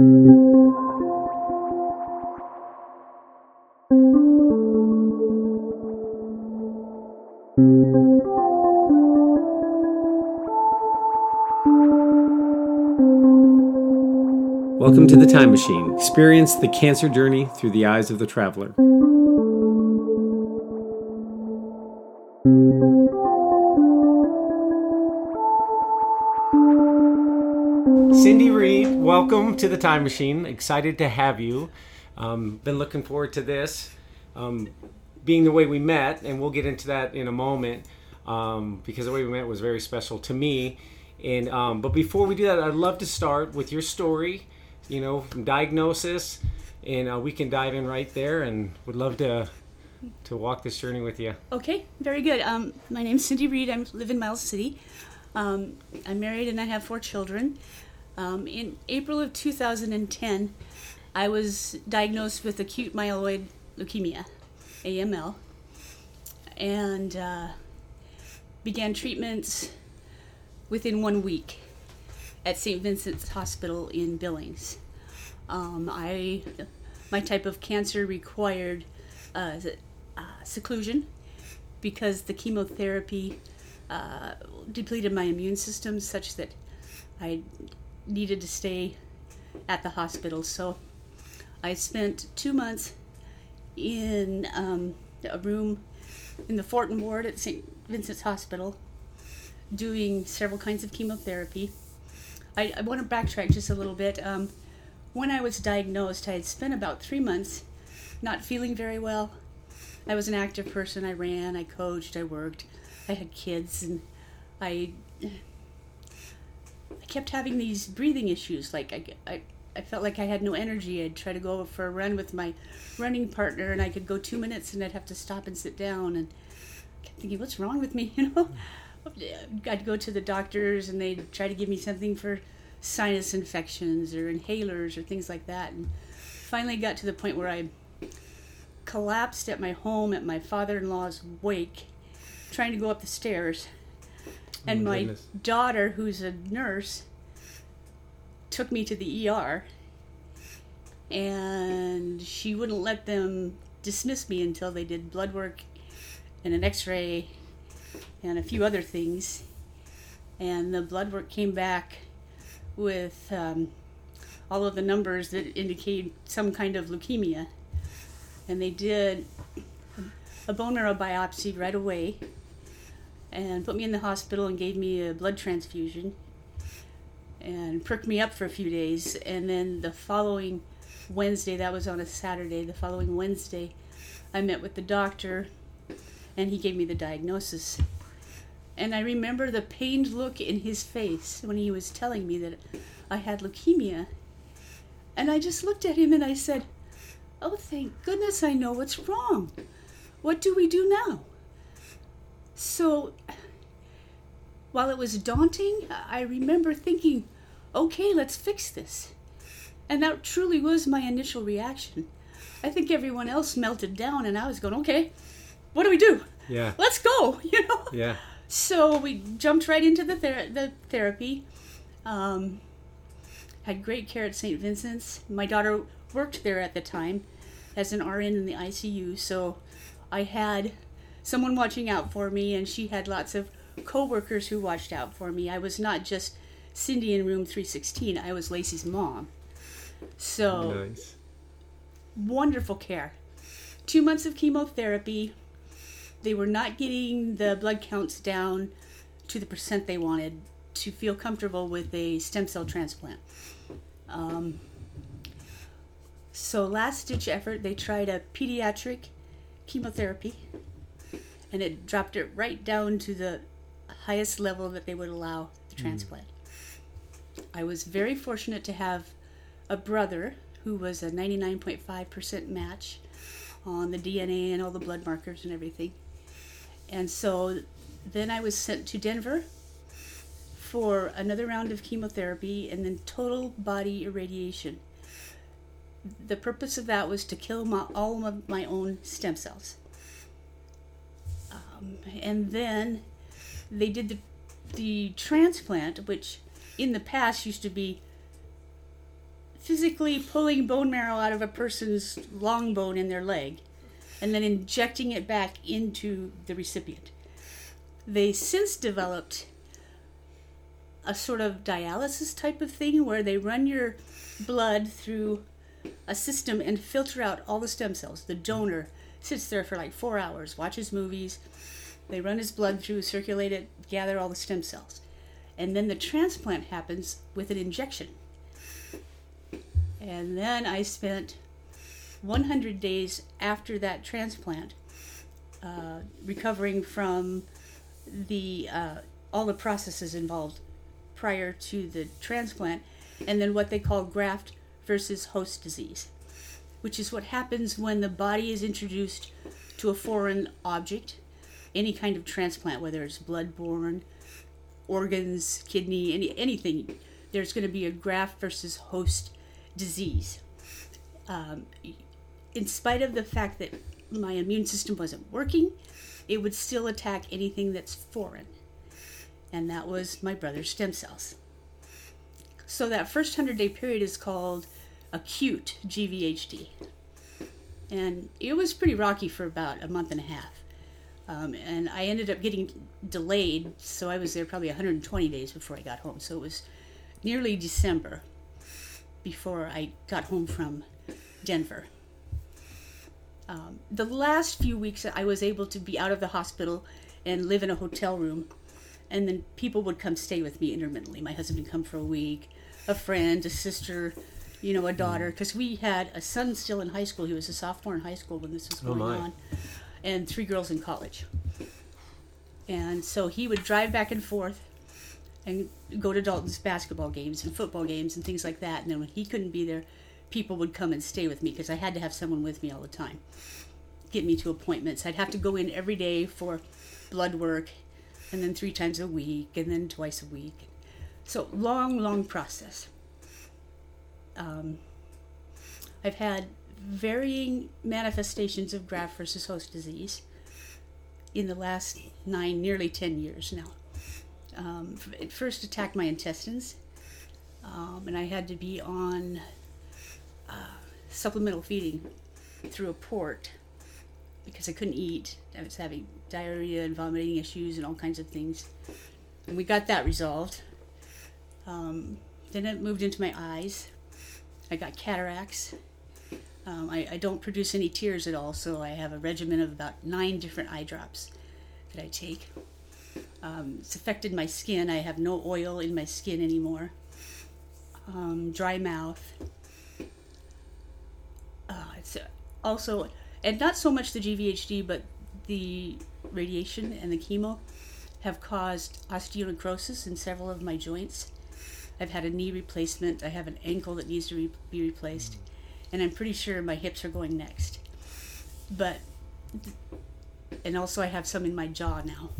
Welcome to the Time Machine. Experience the cancer journey through the eyes of the traveler. To the Time Machine. Excited to have you. Um, been looking forward to this. Um, being the way we met, and we'll get into that in a moment, um, because the way we met was very special to me. And um, but before we do that, I'd love to start with your story. You know, from diagnosis, and uh, we can dive in right there. And would love to to walk this journey with you. Okay, very good. Um, my name's Cindy Reed. I live in Miles City. Um, I'm married and I have four children. Um, in April of 2010, I was diagnosed with acute myeloid leukemia, AML, and uh, began treatments within one week at St. Vincent's Hospital in Billings. Um, I, my type of cancer required uh, uh, seclusion because the chemotherapy uh, depleted my immune system such that I needed to stay at the hospital. So I spent two months in um, a room in the Fortin ward at St. Vincent's Hospital doing several kinds of chemotherapy. I, I want to backtrack just a little bit. Um, when I was diagnosed, I had spent about three months not feeling very well. I was an active person. I ran, I coached, I worked, I had kids, and I I kept having these breathing issues. Like I, I, I felt like I had no energy. I'd try to go for a run with my running partner, and I could go two minutes, and I'd have to stop and sit down. And I kept thinking, what's wrong with me? You know, mm. I'd go to the doctors, and they'd try to give me something for sinus infections or inhalers or things like that. And finally, got to the point where I collapsed at my home at my father-in-law's wake, trying to go up the stairs and Oh, my goodness. daughter, who's a nurse, took me to the ER, and she wouldn't let them dismiss me until they did blood work and an X-ray and a few other things. And the blood work came back with um, all of the numbers that indicate some kind of leukemia, and they did a bone marrow biopsy right away and put me in the hospital and gave me a blood transfusion and perked me up for a few days. And then the following Wednesday, that was on a Saturday, the following Wednesday, I met with the doctor and he gave me the diagnosis. And I remember the pained look in his face when he was telling me that I had leukemia. And I just looked at him and I said, Oh, thank goodness I know what's wrong. What do we do now? So, while it was daunting, I remember thinking, okay, let's fix this. And that truly was my initial reaction. I think everyone else melted down, and I was going, okay, what do we do? Yeah. Let's go, you know? Yeah. So we jumped right into the, ther- the therapy. Um, had great care at St. Vincent's. My daughter worked there at the time as an RN in the ICU, so I had someone watching out for me, and she had lots of coworkers who watched out for me. I was not just Cindy in room 316, I was Lacey's mom. So Nice. wonderful care. Two months of chemotherapy. They were not getting the blood counts down to the percent they wanted to feel comfortable with a stem cell transplant. Um, so, last ditch effort, they tried a pediatric chemotherapy and it dropped it right down to the highest level that they would allow the hmm. transplant. I was very fortunate to have a brother who was a 99.5% match on the DNA and all the blood markers and everything. And so then I was sent to Denver for another round of chemotherapy and then total body irradiation. The purpose of that was to kill my, all of my own stem cells. Um, and then they did the, the transplant, which in the past used to be physically pulling bone marrow out of a person's long bone in their leg and then injecting it back into the recipient. They since developed a sort of dialysis type of thing where they run your blood through a system and filter out all the stem cells. The donor sits there for like four hours, watches movies. They run his blood through, circulate it, gather all the stem cells. And then the transplant happens with an injection. And then I spent 100 days after that transplant uh, recovering from the uh, all the processes involved prior to the transplant, and then what they call graft versus host disease, which is what happens when the body is introduced to a foreign object, any kind of transplant, whether it's blood-borne, organs, kidney, any anything. There's going to be a graft versus host disease. Um, in spite of the fact that my immune system wasn't working, it would still attack anything that's foreign. And that was my brother's stem cells. So that first 100 day period is called acute GVHD. And it was pretty rocky for about a month and a half. Um, and I ended up getting delayed, so I was there probably 120 days before I got home. So it was nearly December before I got home from Denver. Um, the last few weeks, I was able to be out of the hospital and live in a hotel room, and then people would come stay with me intermittently. My husband would come for a week, a friend, a sister, you know, a daughter, because we had a son still in high school. He was a sophomore in high school when this was Oh, going my. on, and three girls in college. And so he would drive back and forth and go to Dalton's basketball games and football games and things like that. And then when he couldn't be there, people would come and stay with me because I had to have someone with me all the time. Get me to appointments. I'd have to go in every day for blood work and then three times a week and then twice a week. So long, long process. Um, I've had varying manifestations of graft versus host disease in the last nine, nearly 10 years now. Um, it first attacked my intestines, um, and I had to be on uh, supplemental feeding through a port because I couldn't eat. I was having diarrhea and vomiting issues and all kinds of things. And we got that resolved. Um, then it moved into my eyes. I got cataracts. Um, I, I don't produce any tears at all, so I have a regimen of about nine different eye drops that I take. Um, it's affected my skin. I have no oil in my skin anymore. Um, dry mouth. Uh, it's also, and not so much the GVHD, but the radiation and the chemo have caused osteonecrosis in several of my joints. I've had a knee replacement. I have an ankle that needs to re- be replaced, and I'm pretty sure my hips are going next. But, and also I have some in my jaw now.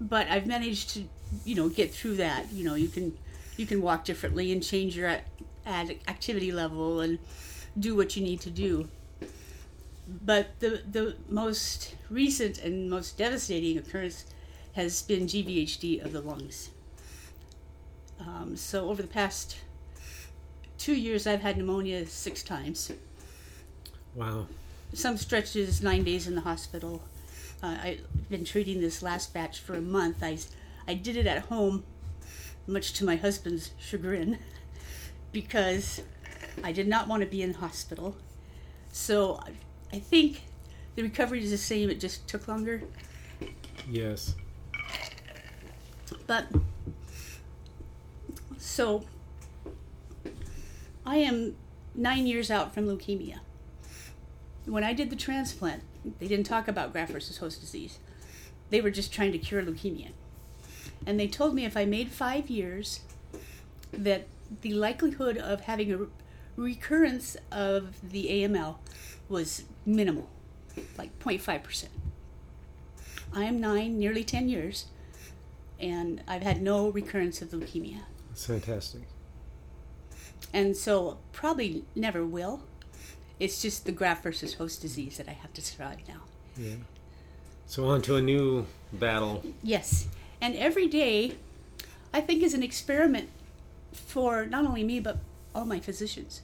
But I've managed to, you know, get through that. You know, you can, you can walk differently and change your activity level and do what you need to do. But the the most recent and most devastating occurrence has been GVHD of the lungs. Um, so over the past two years, I've had pneumonia six times. Wow. Some stretches nine days in the hospital. Uh, I've been treating this last batch for a month. I, I did it at home, much to my husband's chagrin, because I did not want to be in hospital. So I think the recovery is the same. It just took longer. Yes. But so I am nine years out from leukemia. When I did the transplant, they didn't talk about graft versus host disease. They were just trying to cure leukemia. And they told me if I made five years, that the likelihood of having a re- recurrence of the AML was minimal, like 0.5%. I am nine, nearly 10 years, and I've had no recurrence of leukemia. That's fantastic. And so probably never will. It's just the graft versus host disease that I have to survive now. Yeah. So on to a new battle. Yes. And every day, I think, is an experiment for not only me but all my physicians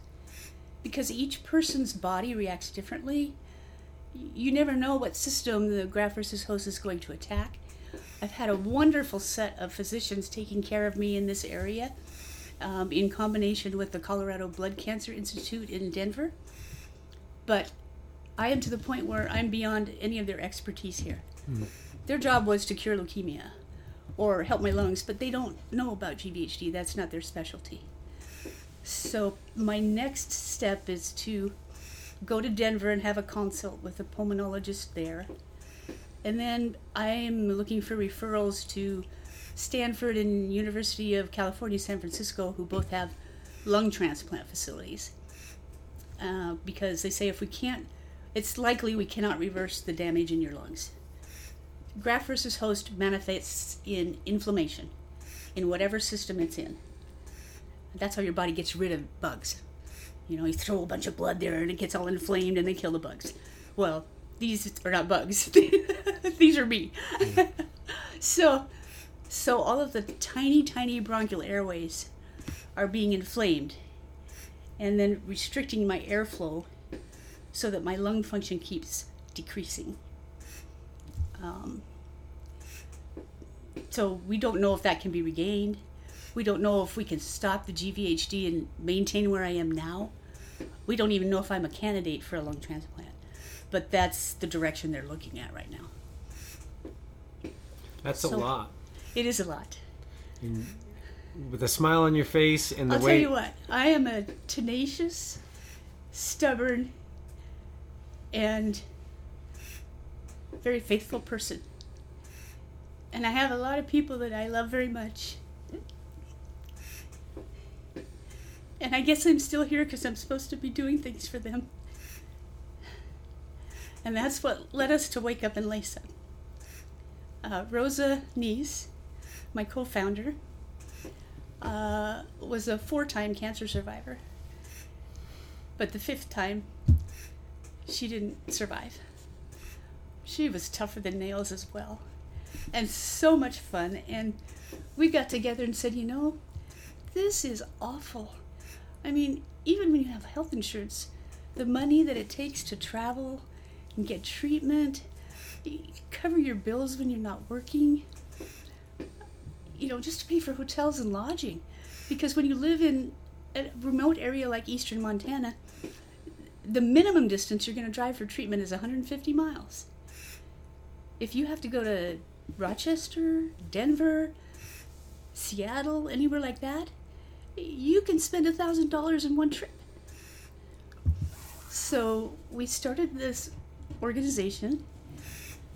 because each person's body reacts differently. You never know what system the graft versus host is going to attack. I've had a wonderful set of physicians taking care of me in this area um, in combination with the Colorado Blood Cancer Institute in Denver. But I am to the point where I'm beyond any of their expertise here. Mm. Their job was to cure leukemia or help my lungs, but they don't know about GVHD. That's not their specialty. So my next step is to go to Denver and have a consult with a pulmonologist there. And then I'm looking for referrals to Stanford and University of California, San Francisco, who both have lung transplant facilities. Uh, because they say if we can't, it's likely we cannot reverse the damage in your lungs. Graft versus host manifests in inflammation in whatever system it's in. That's how your body gets rid of bugs. You know, you throw a bunch of blood there and it gets all inflamed and they kill the bugs. Well, these are not bugs. these are me. so so all of the tiny tiny bronchial airways are being inflamed and then restricting my airflow so that my lung function keeps decreasing. Um, so we don't know if that can be regained. We don't know if we can stop the GVHD and maintain where I am now. We don't even know if I'm a candidate for a lung transplant. But that's the direction they're looking at right now. That's so a lot. It is a lot. And with a smile on your face and the I'll way. tell you what, I am a tenacious, stubborn, and very faithful person. And I have a lot of people that I love very much. And I guess I'm still here because I'm supposed to be doing things for them. And that's what led us to Wake Up and Lace Up. Uh, Rosa Niece, my co founder, uh, was a four time cancer survivor. But the fifth time, she didn't survive. She was tougher than nails as well. And so much fun. And we got together and said, you know, this is awful. I mean, even when you have health insurance, the money that it takes to travel and get treatment, cover your bills when you're not working, you know, just to pay for hotels and lodging. Because when you live in a remote area like eastern Montana, the minimum distance you're going to drive for treatment is 150 miles. If you have to go to Rochester, Denver, Seattle, anywhere like that, you can spend a thousand dollars in one trip. So we started this organization.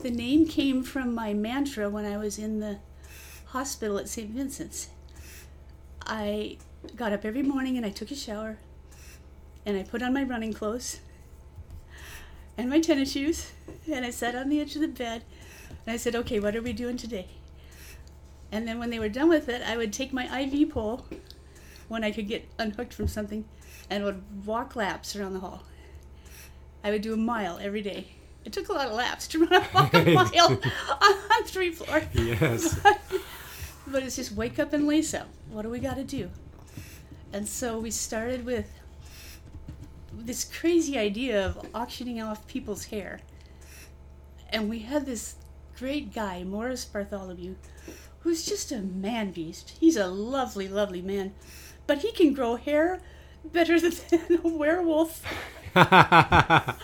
The name came from my mantra when I was in the hospital at St. Vincent's. I got up every morning and I took a shower and I put on my running clothes and my tennis shoes and I sat on the edge of the bed and I said, okay, what are we doing today? And then when they were done with it, I would take my IV pole when I could get unhooked from something and would walk laps around the hall. I would do a mile every day. It took a lot of laps to run a, mile on three floors. Yes. but it's just wake up and lace up. What do we got to do? And so we started with this crazy idea of auctioning off people's hair. And we had this great guy, Morris Bartholomew, who's just a man beast. He's a lovely, lovely man but he can grow hair better than a werewolf. and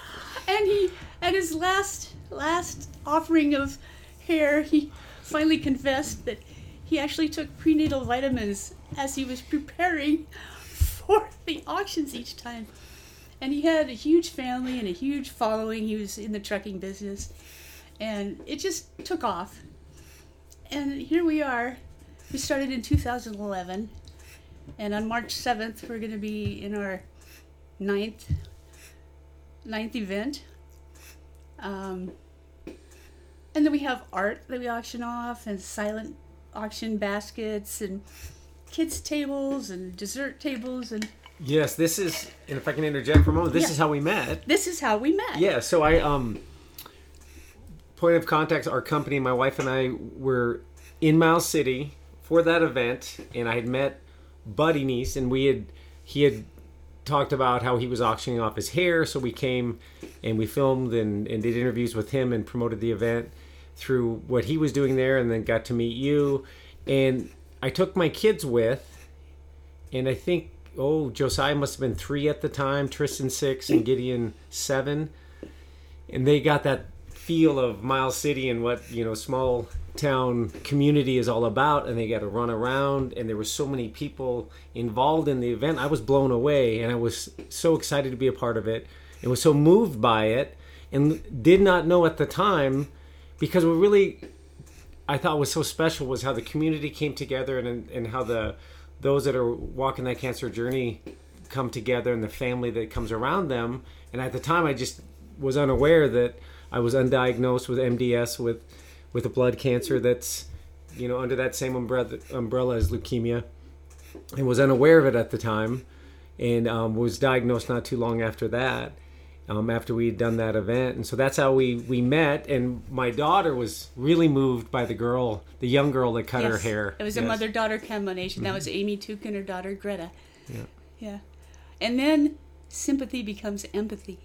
he, at his last last offering of hair, he finally confessed that he actually took prenatal vitamins as he was preparing for the auctions each time. And he had a huge family and a huge following. He was in the trucking business. And it just took off. And here we are. We started in 2011 and on March 7th, we're going to be in our ninth, ninth event. Um, and then we have art that we auction off and silent auction baskets and kids' tables and dessert tables and Yes, this is, and if I can interject for a moment, this Yeah. is how we met. this is how we met. Yeah, so I um point of contact our company, my wife and I were in Miles City for that event and I had met Buddy Niece, and we had he had talked about how he was auctioning off his hair, so we came and we filmed and, and did interviews with him and promoted the event through what he was doing there, and then got to meet you. And I took my kids with, and I think oh Josiah must have been three at the time, Tristan six, and Gideon seven, and they got that feel of Miles City and what you know small town community is all about and they got to run around and there were so many people involved in the event i was blown away and i was so excited to be a part of it and was so moved by it and did not know at the time because what really i thought was so special was how the community came together and, and how the those that are walking that cancer journey come together and the family that comes around them. And at the time i just was unaware that i was undiagnosed with mds with with a blood cancer that's you know under that same umbrella umbrella as leukemia. And was unaware of it at the time and um, was diagnosed not too long after that um, after we had done that event and so that's how we we met and my daughter was really moved by the girl the young girl that cut her hair It was a mother daughter combination. That was Amy Took and her daughter Greta. Yeah. Yeah. And then sympathy becomes empathy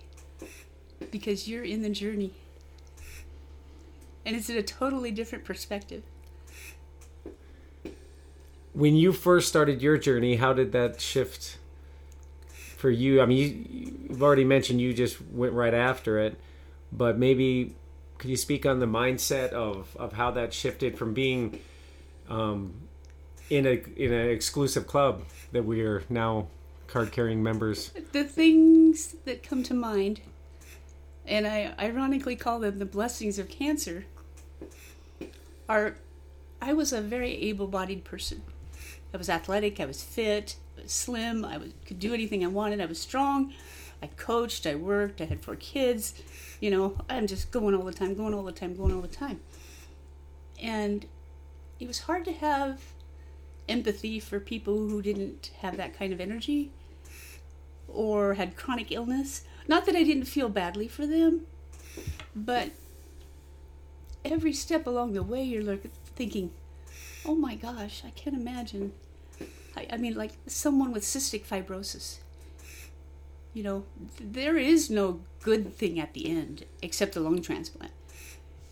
because you're in the journey. And it's in a totally different perspective. when you first started your journey how did that shift for you i mean you, you've already mentioned you just went right after it but maybe could you speak on the mindset of, of how that shifted from being um, in a in an exclusive club that we are now card carrying members The things that come to mind, and I ironically call them the blessings of cancer, are I was a very able bodied person. I was athletic, I was fit, I was slim, I was, could do anything I wanted, I was strong, I coached, I worked, I had four kids. You know, I'm just going all the time, going all the time, going all the time. And it was hard to have empathy for people who didn't have that kind of energy or had chronic illness. Not that I didn't feel badly for them, but every step along the way, you're like thinking, "Oh my gosh, I can't imagine." I, I mean, like someone with cystic fibrosis. You know, there is no good thing at the end except a lung transplant.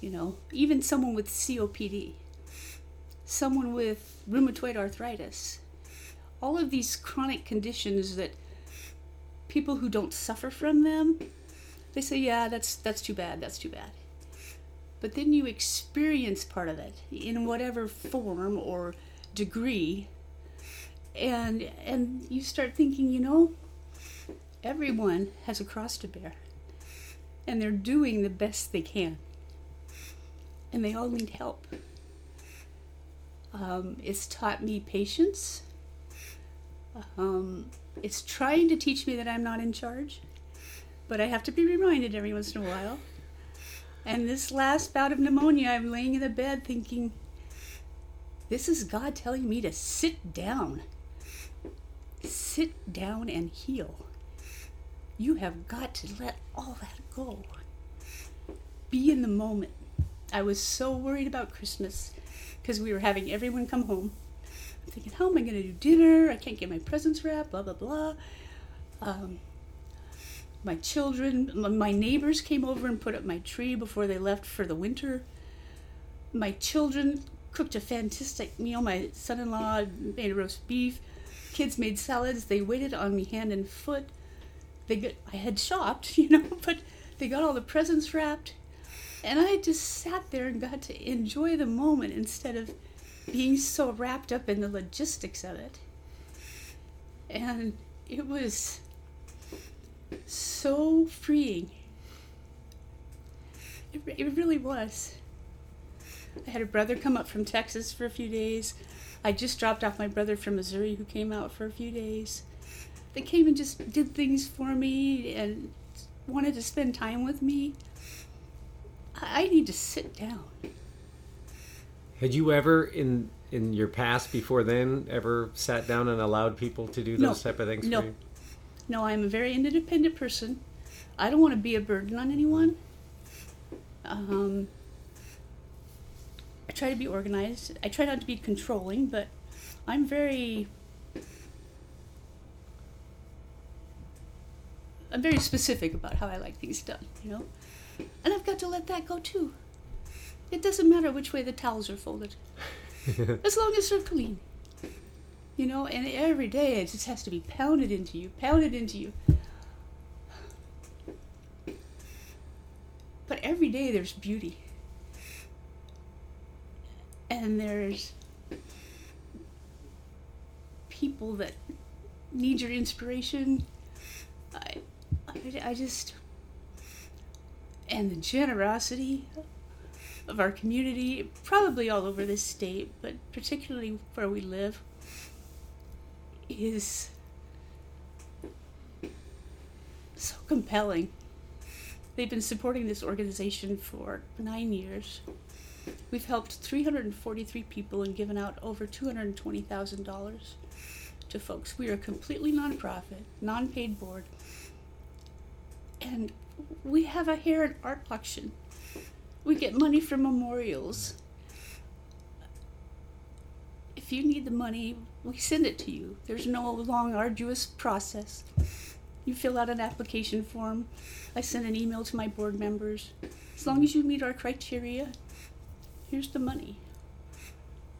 You know, even someone with COPD, someone with rheumatoid arthritis, all of these chronic conditions that people who don't suffer from them, they say, "Yeah, that's that's too bad. That's too bad." But then you experience part of it in whatever form or degree, and and you start thinking, you know, everyone has a cross to bear, and they're doing the best they can, and they all need help. Um, it's taught me patience. Um, it's trying to teach me that I'm not in charge, but I have to be reminded every once in a while. And this last bout of pneumonia, I'm laying in the bed thinking, this is God telling me to sit down. Sit down and heal. You have got to let all that go. Be in the moment. I was so worried about Christmas because we were having everyone come home. I'm thinking, how am I going to do dinner? I can't get my presents wrapped, blah, blah, blah. Um, my children, my neighbors came over and put up my tree before they left for the winter. My children cooked a fantastic meal. My son in law made roast beef. Kids made salads. They waited on me hand and foot. They got, I had shopped, you know, but they got all the presents wrapped. And I just sat there and got to enjoy the moment instead of being so wrapped up in the logistics of it. And it was so freeing. It, it really was. I had a brother come up from Texas for a few days. I just dropped off my brother from Missouri who came out for a few days. They came and just did things for me and wanted to spend time with me. I I need to sit down. had you ever in in your past before then ever sat down and allowed people to do No. those type of things No. No, I'm a very independent person. I don't want to be a burden on anyone. Um, I try to be organized. I try not to be controlling, but I'm very. I'm very specific about how I like things done, you know? And I've got to let that go too. It doesn't matter which way the towels are folded, as long as they're clean. You know, and every day it just has to be pounded into you, pounded into you. But every day there's beauty. And there's people that need your inspiration. I, I, I just. And the generosity of our community, probably all over this state, but particularly where we live, is so compelling. They've been supporting this organization for nine years. We've helped 343 people and given out over $220,000 to folks. We are a completely nonprofit, non paid board, and we have a hair and art auction. We get money from memorials. If you need the money, we send it to you. There's no long, arduous process. You fill out an application form. I send an email to my board members. As long as you meet our criteria, here's the money.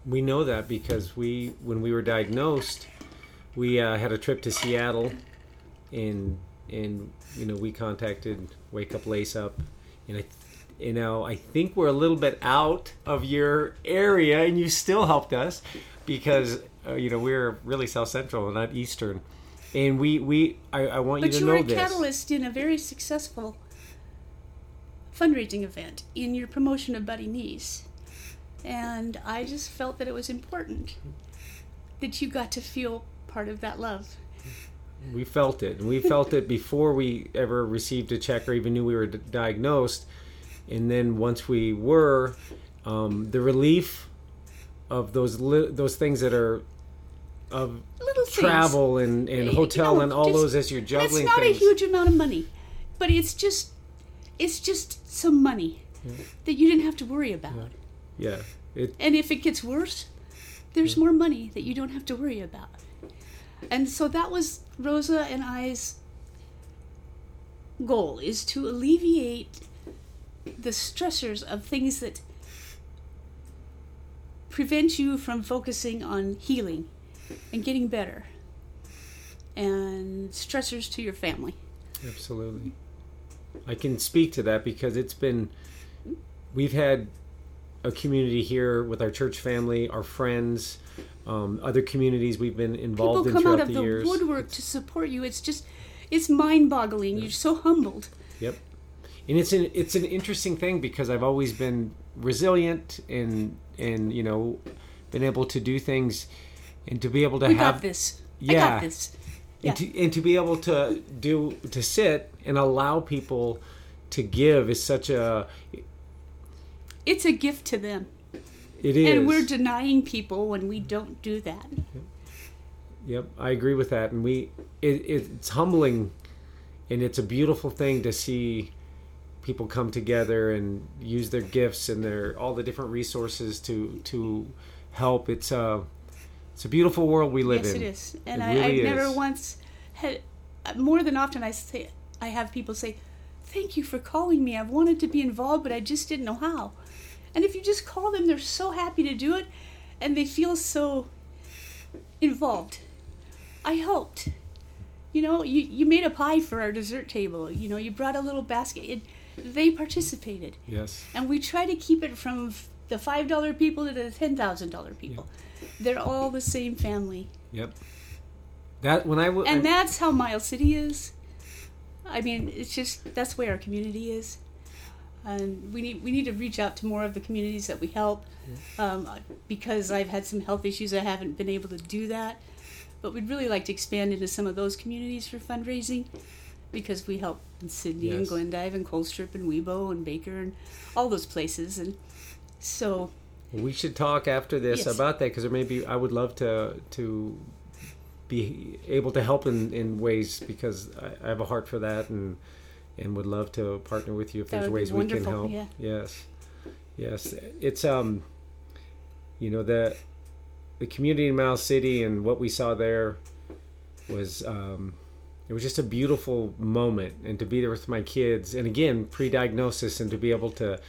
We know that because we, when we were diagnosed, we uh, had a trip to Seattle, and and you know we contacted Wake Up Lace Up, and I, you know I think we're a little bit out of your area, and you still helped us because uh, you know we're really South Central, and not Eastern, and we we I, I want But you to you know were a this. catalyst in a very successful fundraising event in your promotion of Buddy Niece. And I just felt that it was important that you got to feel part of that love. We felt it, and we felt it before we ever received a check or even knew we were d- diagnosed. And then once we were, um, the relief of those li- those things that are of Little things. travel and, and hotel and all just- those as you're juggling It's not things. a huge amount of money, but it's just it's just some money mm-hmm. that you didn't have to worry about. yeah, it And if it gets worse, there's mm-hmm. more money that you don't have to worry about. And so that was Rosa and I's goal is to alleviate the stressors of things that prevent you from focusing on healing and getting better and stressors to your family. Absolutely. I can speak to that because it's been we've had a community here with our church family, our friends, um, other communities we've been involved People in come throughout out of the, the years. woodwork to support you. It's just it's mind-boggling. You're so humbled. Yep. And it's an it's an interesting thing because I've always been resilient and and you know been able to do things and to be able to We have got this. I Yeah. got this. Yeah. and to and to be able to do to sit and allow people to give is such a It's a gift to them. it is And we're denying people when we don't do that. Yep, I agree with that, and we it, it's humbling, and it's a beautiful thing to see people come together and use their gifts and their all the different resources to to help. It's a it's a beautiful world we live yes, in. it is. And It I, really I've never once had. More than often, I say I have people say, "Thank you for calling me. I've wanted to be involved, but I just didn't know how." And if you just call them, they're so happy to do it, and they feel so involved. I helped. You know, you, you made a pie for our dessert table. You know, you brought a little basket. It, they participated. Yes, and we try to keep it from the five dollar people to the ten thousand dollar people. They're all the same family, yep. That when I w- and I- that's how Miles City is. I mean, it's just that's where our community is, and we need we need to reach out to more of the communities that we help. Um, because I've had some health issues, I haven't been able to do that, but we'd really like to expand into some of those communities for fundraising. Because we help in Sidney and Glendive and Colstrip and Wibaux and Baker and all those places, and so we should talk after this Yes. about that because there may be I would love to to be able to help in, in ways because I, I have a heart for that and and would love to partner with you if That there's ways we can help. yeah. Yes, yes, it's um, you know the the community in Miles City and what we saw there was um, it was just a beautiful moment, and to be there with my kids, and again pre-diagnosis, and to be able to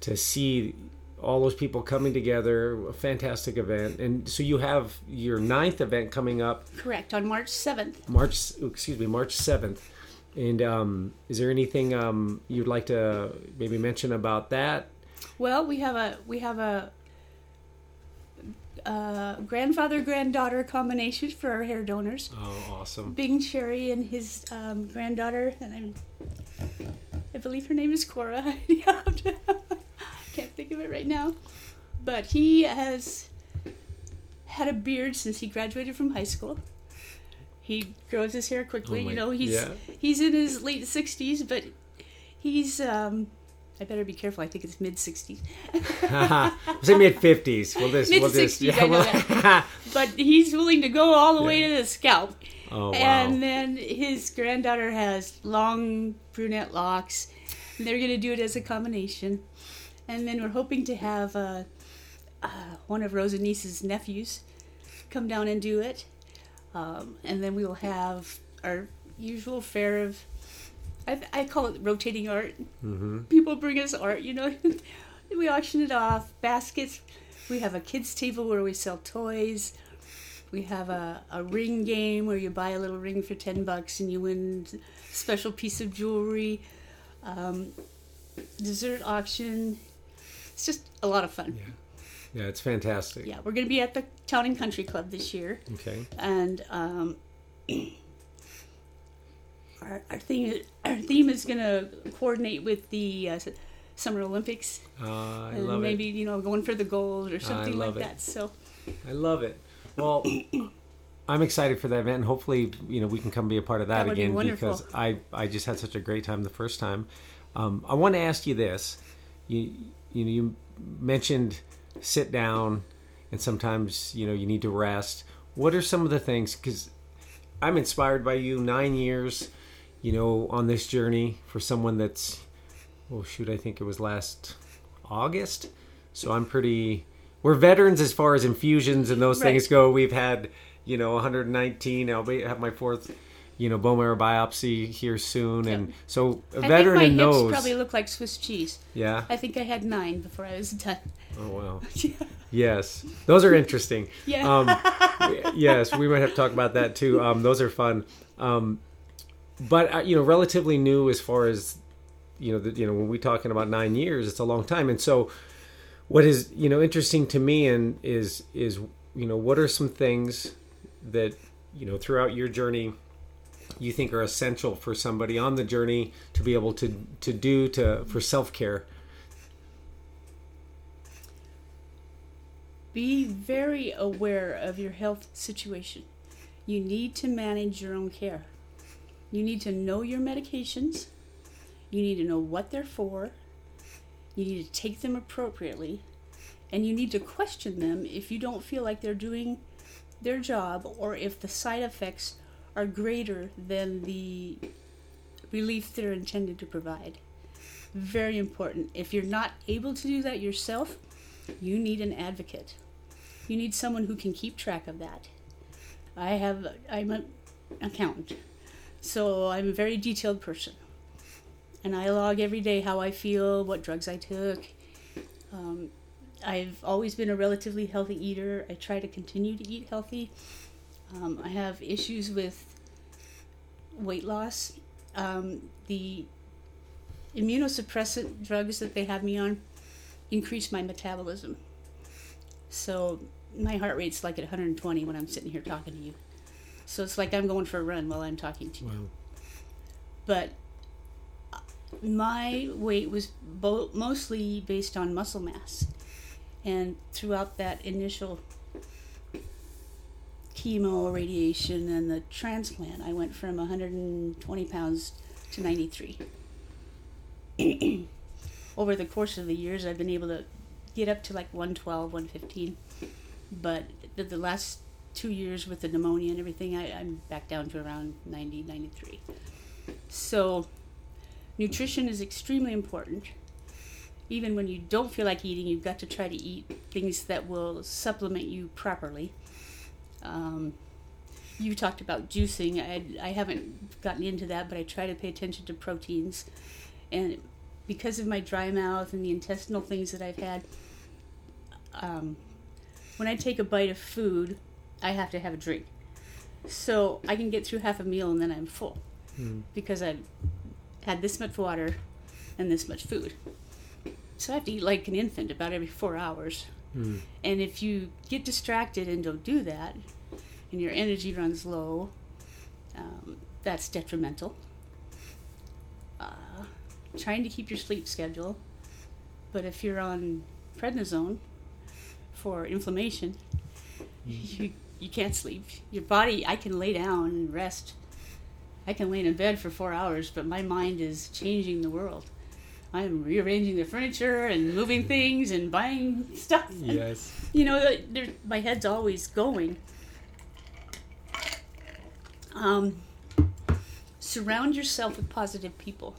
to see all those people coming together, a fantastic event. And so you have your ninth event coming up. Correct on March seventh. March, excuse me, March seventh. And um, is there anything um, you'd like to maybe mention about that? Well, we have a we have a, uh grandfather granddaughter combination for our hair donors. Oh, awesome! Bing Cherry and his um, granddaughter, and I'm, I believe her name is Cora. Can't think of it right now, but he has had a beard since he graduated from high school. He grows his hair quickly. Oh you know, he's yeah. he's in his late sixties, but he's um, I better be careful. I think it's mid sixties. Say mid fifties. We'll just, Mid-sixties, I know we'll- but he's willing to go all the way to the scalp. oh wow! And then his granddaughter has long brunette locks. And they're going to do it as a combination. And then we're hoping to have uh, uh, one of Rosa Niece's nephews come down and do it. Um, and then we will have our usual fare of, I, I call it rotating art. hmm People bring us art, you know. we auction it off, baskets. We have a kids' table where we sell toys. We have a, a ring game where you buy a little ring for 10 bucks and you win a special piece of jewelry. Um, dessert auction. It's just a lot of fun. Yeah, Yeah, it's fantastic. Yeah, we're going to be at the Town and Country Club this year. Okay. And um, our, our, theme, our theme is going to coordinate with the uh, Summer Olympics. Uh, I and love maybe it. you know going for the gold or something like it. that. So I love it. Well, I'm excited for that event, and hopefully, you know, we can come be a part of that, That would be again because I I just had such a great time the first time. Um, I want to ask you this. You you know you mentioned sit down, and sometimes you know you need to rest. What are some of the things? Because I'm inspired by you. Nine years, you know, on this journey for someone that's oh shoot, I think it was last August. So I'm pretty. We're veterans as far as infusions and those Right. things go. We've had you know 119. I'll be have my fourth. You know, bone marrow biopsy here soon, and so a I veteran think in my hips probably look like Swiss cheese. Yeah. I think I had nine before I was done. Oh wow. Yes, those are interesting. Yeah. Um, yes, we might have to talk about that too. Um, those are fun. Um, but uh, you know, relatively new as far as you know. The, you know, when we're talking about nine years, it's a long time. And so, what is you know interesting to me and is is you know what are some things that you know throughout your journey you think are essential for somebody on the journey to be able to to do to for self care. Be very aware of your health situation. You need to manage your own care. You need to know your medications. You need to know what they're for. You need to take them appropriately. And you need to question them if you don't feel like they're doing their job or if the side effects are greater than the relief they're intended to provide. Very important. If you're not able to do that yourself, you need an advocate. You need someone who can keep track of that. I have I'm an accountant. So I'm a very detailed person. And I log every day how I feel, what drugs I took. Um, I've always been a relatively healthy eater. I try to continue to eat healthy. Um, I have issues with weight loss. Um, the immunosuppressant drugs that they have me on increase my metabolism. So my heart rate's like at 120 when I'm sitting here talking to you. So it's like I'm going for a run while I'm talking to you. Wow. But uh, my weight was bo- mostly based on muscle mass. And throughout that initial chemo, radiation, and the transplant, I went from 120 pounds to 93. Over the course of the years, I've been able to get up to like 112, 115. But the, last two years with the pneumonia and everything, I, I'm back down to around 90, 93. So, nutrition is extremely important. Even when you don't feel like eating, you've got to try to eat things that will supplement you properly. Um, you talked about juicing. I, I haven't gotten into that, but I try to pay attention to proteins. And because of my dry mouth and the intestinal things that I've had, um, when I take a bite of food, I have to have a drink. So I can get through half a meal and then I'm full because I've had this much water and this much food. So I have to eat like an infant about every four hours. And if you get distracted and don't do that, and your energy runs low, um, that's detrimental. Uh, trying to keep your sleep schedule, but if you're on prednisone for inflammation, you you can't sleep. Your body, I can lay down and rest. I can lay in bed for four hours, but my mind is changing the world. I'm rearranging the furniture and moving things and buying stuff. Yes. You know, my head's always going. Um, surround yourself with positive people.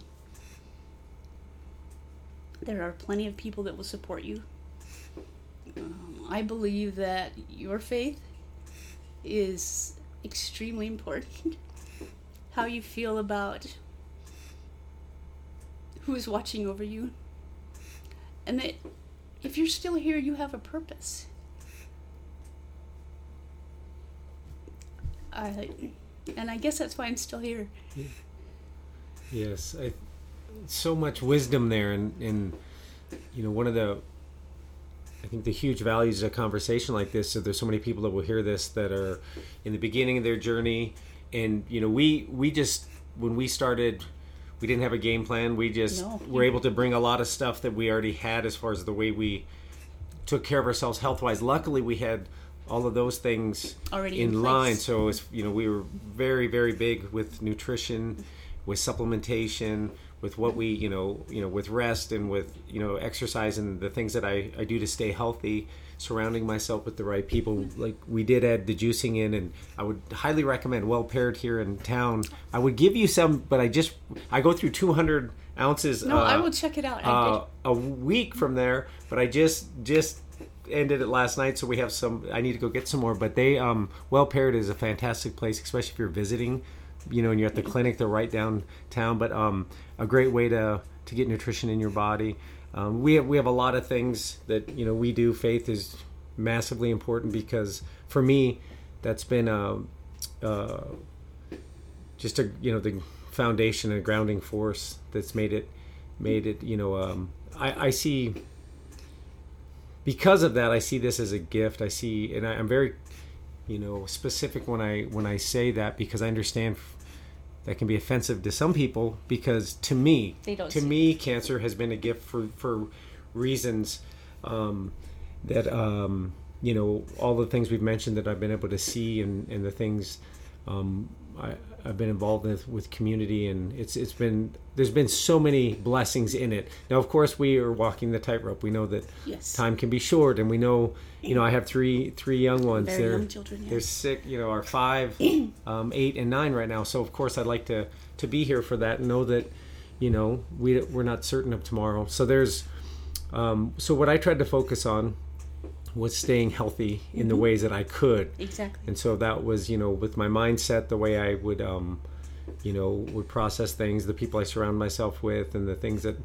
There are plenty of people that will support you. Um, I believe that your faith is extremely important. How you feel about who is watching over you. And that if you're still here, you have a purpose. I, and I guess that's why I'm still here. Yes, I, so much wisdom there, and and you know one of the, I think the huge values of a conversation like this. So there's so many people that will hear this that are in the beginning of their journey, and you know we we just when we started. We didn't have a game plan. We just No. were able to bring a lot of stuff that we already had as far as the way we took care of ourselves health wise. Luckily, we had all of those things Already in, in line. So it's you know we were very very big with nutrition, with supplementation, with what we you know you know with rest and with you know exercise and the things that I I do to stay healthy. Surrounding myself with the right people, like we did add the juicing in, and I would highly recommend Well Paired here in town. I would give you some, but I just I go through 200 ounces. No, uh, I will check it out. Uh, a week from there, but I just just ended it last night, so we have some. I need to go get some more. But they, um, well paired is a fantastic place, especially if you're visiting. You know, and you're at the clinic, they're right downtown. But um, a great way to to get nutrition in your body. Um, we have we have a lot of things that you know we do. Faith is massively important because for me, that's been a. Uh, just a you know the foundation and grounding force that's made it made it you know um, I, I see because of that I see this as a gift I see and I, I'm very you know specific when I when I say that because I understand that can be offensive to some people because to me to me cancer has been a gift for for reasons um, that um, you know all the things we've mentioned that I've been able to see and, and the things um, I, I've been involved with with community and it's it's been there's been so many blessings in it. Now, of course, we are walking the tightrope. We know that Yes. time can be short, and we know you know I have three three young ones. Very they're young children, yeah. they're sick. You know, are five, um, eight, and nine right now. So of course, I'd like to to be here for that and know that you know we we're not certain of tomorrow. So there's um, so what I tried to focus on was staying healthy in the ways that I could Exactly. and so that was you know with my mindset the way i would um you know would process things the people i surround myself with and the things that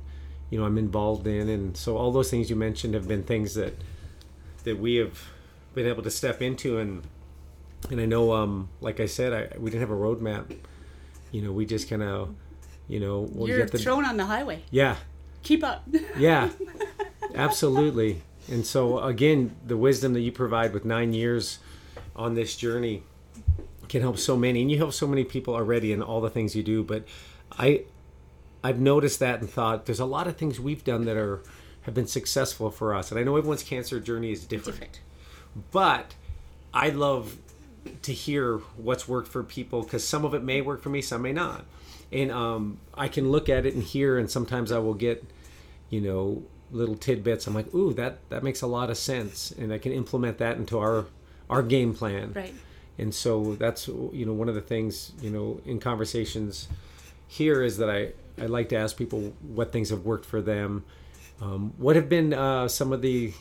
you know i'm involved in and so all those things you mentioned have been things that that we have been able to step into and and i know um like i said i we didn't have a roadmap you know we just kind of you know we'll You're get the thrown on the highway. yeah Keep up. yeah, absolutely. And so again, the wisdom that you provide with nine years on this journey can help so many, and you help so many people already in all the things you do. But I, I've noticed that and thought there's a lot of things we've done that are have been successful for us. And I know everyone's cancer journey is different, Different. but I love to hear what's worked for people because some of it may work for me, some may not. And um, I can look at it and hear, and sometimes I will get, you know, little tidbits. I'm like, ooh, that that makes a lot of sense, and I can implement that into our our game plan. Right. And so that's you know one of the things you know in conversations here is that I I like to ask people what things have worked for them. Um, what have been uh, some of the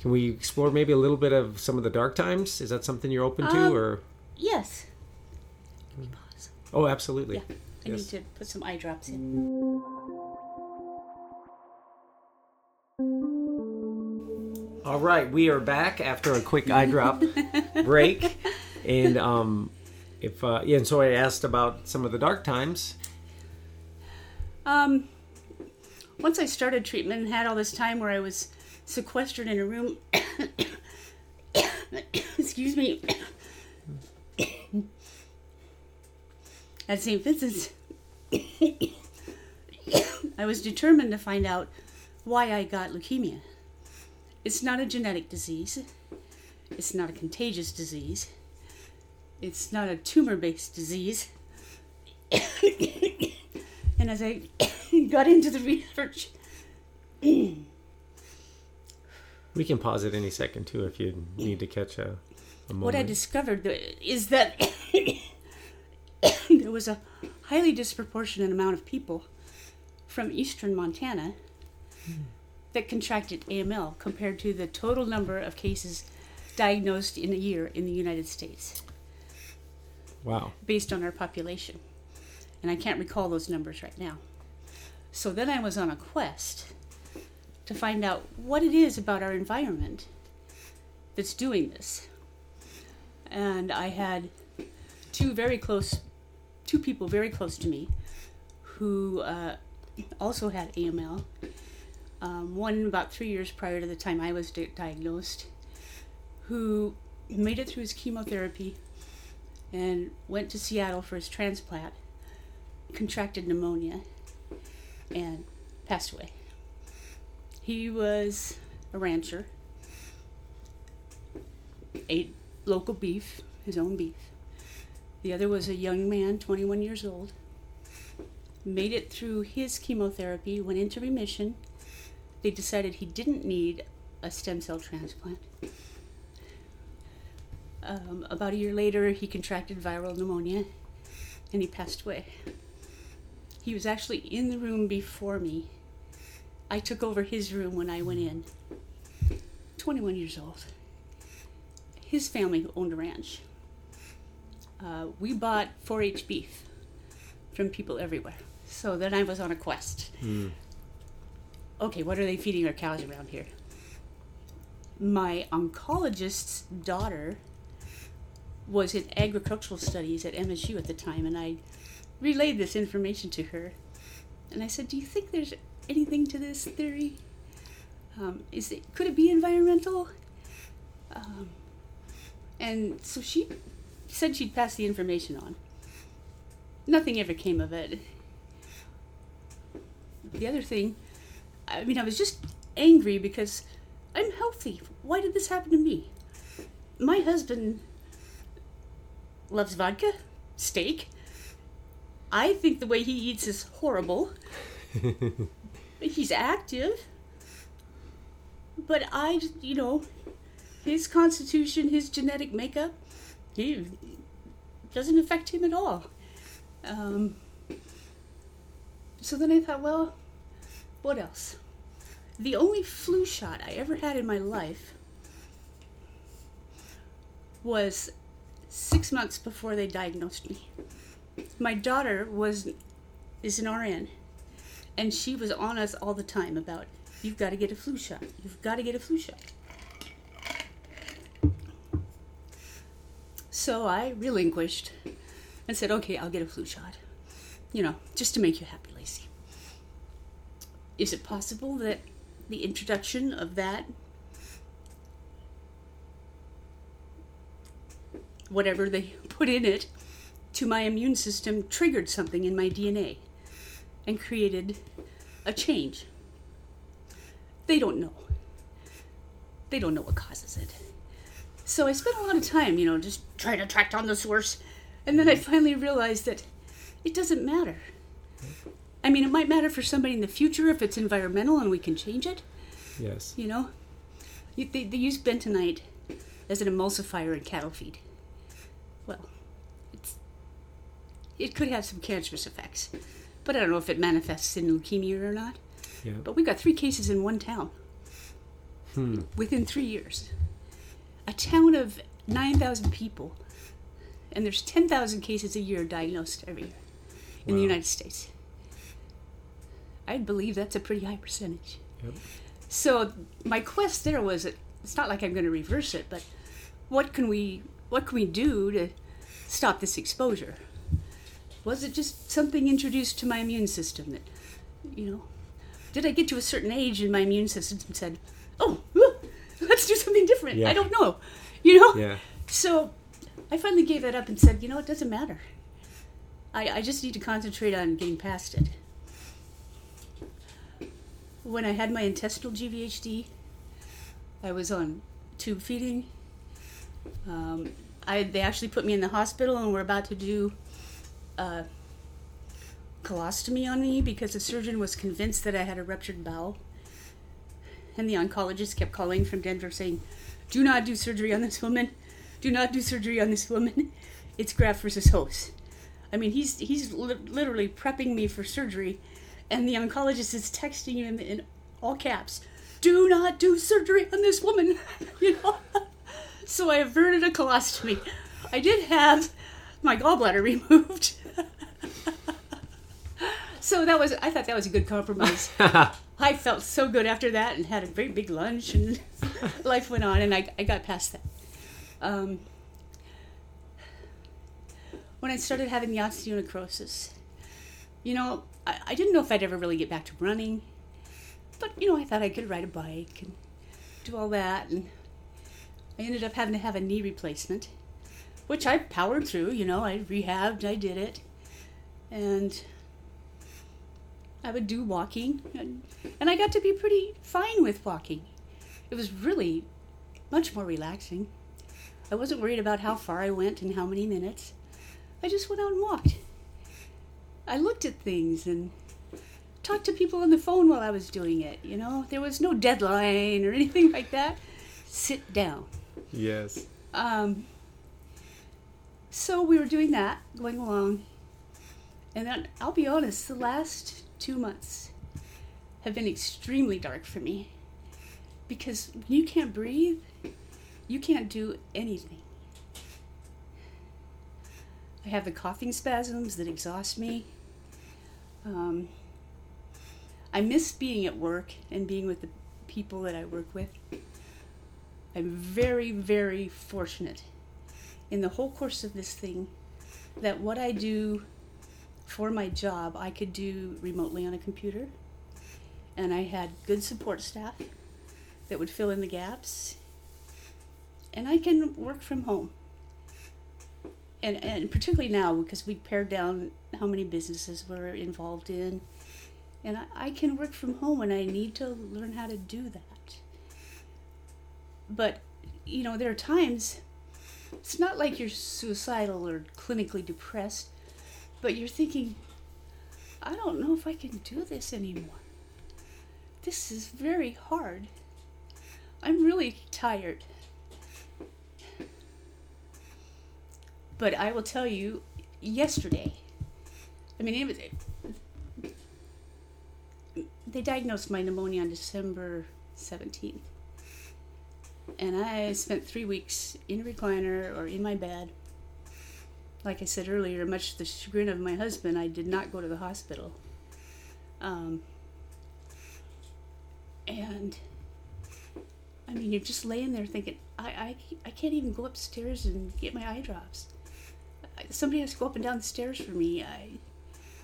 can we explore maybe a little bit of some of the dark times? Is that something you're open to, Um, or yes. Pause. Oh, absolutely. Yeah, I Yes. need to put some eye drops in. All right, we are back after a quick eye drop break, and um, if uh, yeah, and so I asked about some of the dark times. Um, once I started treatment and had all this time where I was sequestered in a room, excuse me, at St. Vincent's, I was determined to find out why I got leukemia. It's not a genetic disease. It's not a contagious disease. It's not a tumor based disease. and as I got into the research, We can pause it any second too if you need to catch a, a moment. what I discovered uh, is that there was a highly disproportionate amount of people from eastern Montana hmm. That contracted AML compared to the total number of cases diagnosed in a year in the United States wow. based on our population. And I can't recall those numbers right now. So then I was on a quest to find out what it is about our environment that's doing this. And I had two very close, two people very close to me who uh, also had AML. Um, one about three years prior to the time I was di- diagnosed, who made it through his chemotherapy and went to Seattle for his transplant, contracted pneumonia, and passed away. He was a rancher, ate local beef, his own beef. The other was a young man, 21 years old, made it through his chemotherapy, went into remission. They decided he didn't need a stem cell transplant. Um, about a year later, he contracted viral pneumonia and he passed away. He was actually in the room before me. I took over his room when I went in. 21 years old. His family owned a ranch. Uh, we bought 4 H beef from people everywhere. So then I was on a quest. Okay, what are they feeding our cows around here? My oncologist's daughter was in agricultural studies at MSU at the time, and I relayed this information to her. And I said, "Do you think there's anything to this theory? Um, is it could it be environmental?" Um, and so she said she'd pass the information on. Nothing ever came of it. The other thing, I mean, I was just angry because I'm healthy. Why did this happen to me? My husband loves vodka, steak. I think the way he eats is horrible. He's active. But I, you know, his constitution, his genetic makeup, he doesn't affect him at all. Um, so then I thought, well, what else? The only flu shot I ever had in my life was six months before they diagnosed me. My daughter was is an RN, and she was on us all the time about you've got to get a flu shot. You've got to get a flu shot. So I relinquished and said, okay, I'll get a flu shot. You know, just to make you happy, Lacey. Is it possible that the introduction of that, whatever they put in it, to my immune system triggered something in my DNA and created a change? They don't know. They don't know what causes it. So I spent a lot of time, you know, just trying to track down the source. And then I mm-hmm. finally realized that it doesn't matter. I mean, it might matter for somebody in the future if it's environmental and we can change it, Yes. you know? You- They, they use bentonite as an emulsifier in cattle feed. Well, it's, it could have some cancerous effects, but I don't know if it manifests in leukemia or not. Yeah. But we got three cases in one town Hmm. within three years. A town of 9,000 people. and there's 10,000 cases a year diagnosed every year in the United States. I believe that's a pretty high percentage. Yep. So my quest there was it's not like I'm going to reverse it, but what can we what can we do to stop this exposure? Was it just something introduced to my immune system that you know did I get to a certain age and my immune system said, "Oh, whew, let's do something different." Yeah. I don't know. You know? Yeah. So I finally gave that up and said, you know, it doesn't matter. I, I just need to concentrate on getting past it. When I had my intestinal GVHD, I was on tube feeding. Um, I, they actually put me in the hospital and were about to do a colostomy on me because the surgeon was convinced that I had a ruptured bowel. And the oncologist kept calling from Denver saying, Do not do surgery on this woman. Do not do surgery on this woman. It's graft versus host. I mean, he's he's li- literally prepping me for surgery, and the oncologist is texting him in all caps, "Do not do surgery on this woman." you know. So I averted a colostomy. I did have my gallbladder removed. so that was I thought that was a good compromise. I felt so good after that and had a very big lunch and life went on and I, I got past that. Um, when I started having the osteonecrosis, you know, I, I didn't know if I'd ever really get back to running, but you know, I thought I could ride a bike and do all that, and I ended up having to have a knee replacement, which I powered through. You know, I rehabbed, I did it, and I would do walking, and, and I got to be pretty fine with walking. It was really much more relaxing. I wasn't worried about how far I went and how many minutes. I just went out and walked. I looked at things and talked to people on the phone while I was doing it. You know, there was no deadline or anything like that. Sit down. Yes. Um, so we were doing that, going along. And then I'll be honest, the last two months have been extremely dark for me. Because when you can't breathe, you can't do anything. I have the coughing spasms that exhaust me. Um, I miss being at work and being with the people that I work with. I'm very, very fortunate in the whole course of this thing that what I do for my job, I could do remotely on a computer. And I had good support staff that would fill in the gaps. And I can work from home. And, and particularly now, because we pared down how many businesses we're involved in. And I, I can work from home and I need to learn how to do that. But, you know, there are times, it's not like you're suicidal or clinically depressed, but you're thinking, I don't know if I can do this anymore. This is very hard. I'm really tired. But I will tell you, yesterday, I mean, it was, they diagnosed my pneumonia on December 17th. And I spent three weeks in a recliner or in my bed. Like I said earlier, much to the chagrin of my husband, I did not go to the hospital. Um, and I mean, you're just laying there thinking, I, I, I can't even go upstairs and get my eye drops. Somebody has to go up and down the stairs for me. I,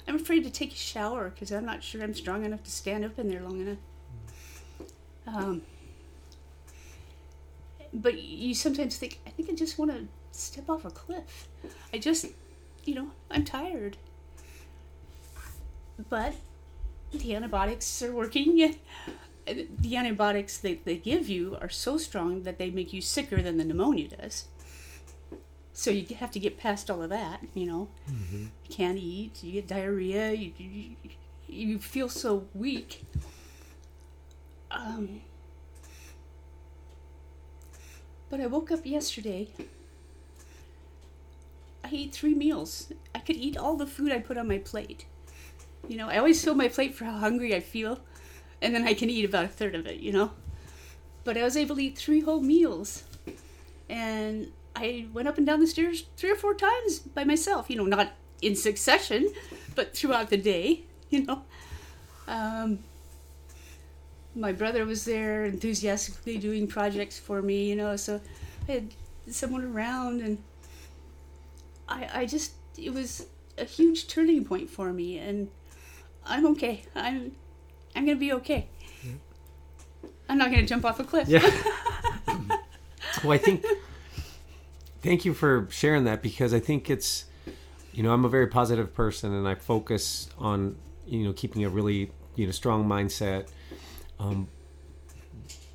I'm afraid to take a shower because I'm not sure I'm strong enough to stand up in there long enough. Um, but you sometimes think, I think I just want to step off a cliff. I just, you know, I'm tired. But the antibiotics are working. The antibiotics they, they give you are so strong that they make you sicker than the pneumonia does. So you have to get past all of that, you know. You can't eat, you get diarrhea, you, you, you feel so weak. Um, but I woke up yesterday. I ate three meals. I could eat all the food I put on my plate. You know, I always fill my plate for how hungry I feel, and then I can eat about a third of it, you know? But I was able to eat three whole meals. And I went up and down the stairs three or four times by myself. You know, not in succession, but throughout the day. You know, um, my brother was there enthusiastically doing projects for me. You know, so I had someone around, and I I just it was a huge turning point for me, and I'm okay. I'm I'm gonna be okay. I'm not gonna jump off a cliff. Yeah. well, I think. Thank you for sharing that because I think it's, you know, I'm a very positive person and I focus on, you know, keeping a really, you know, strong mindset. Um,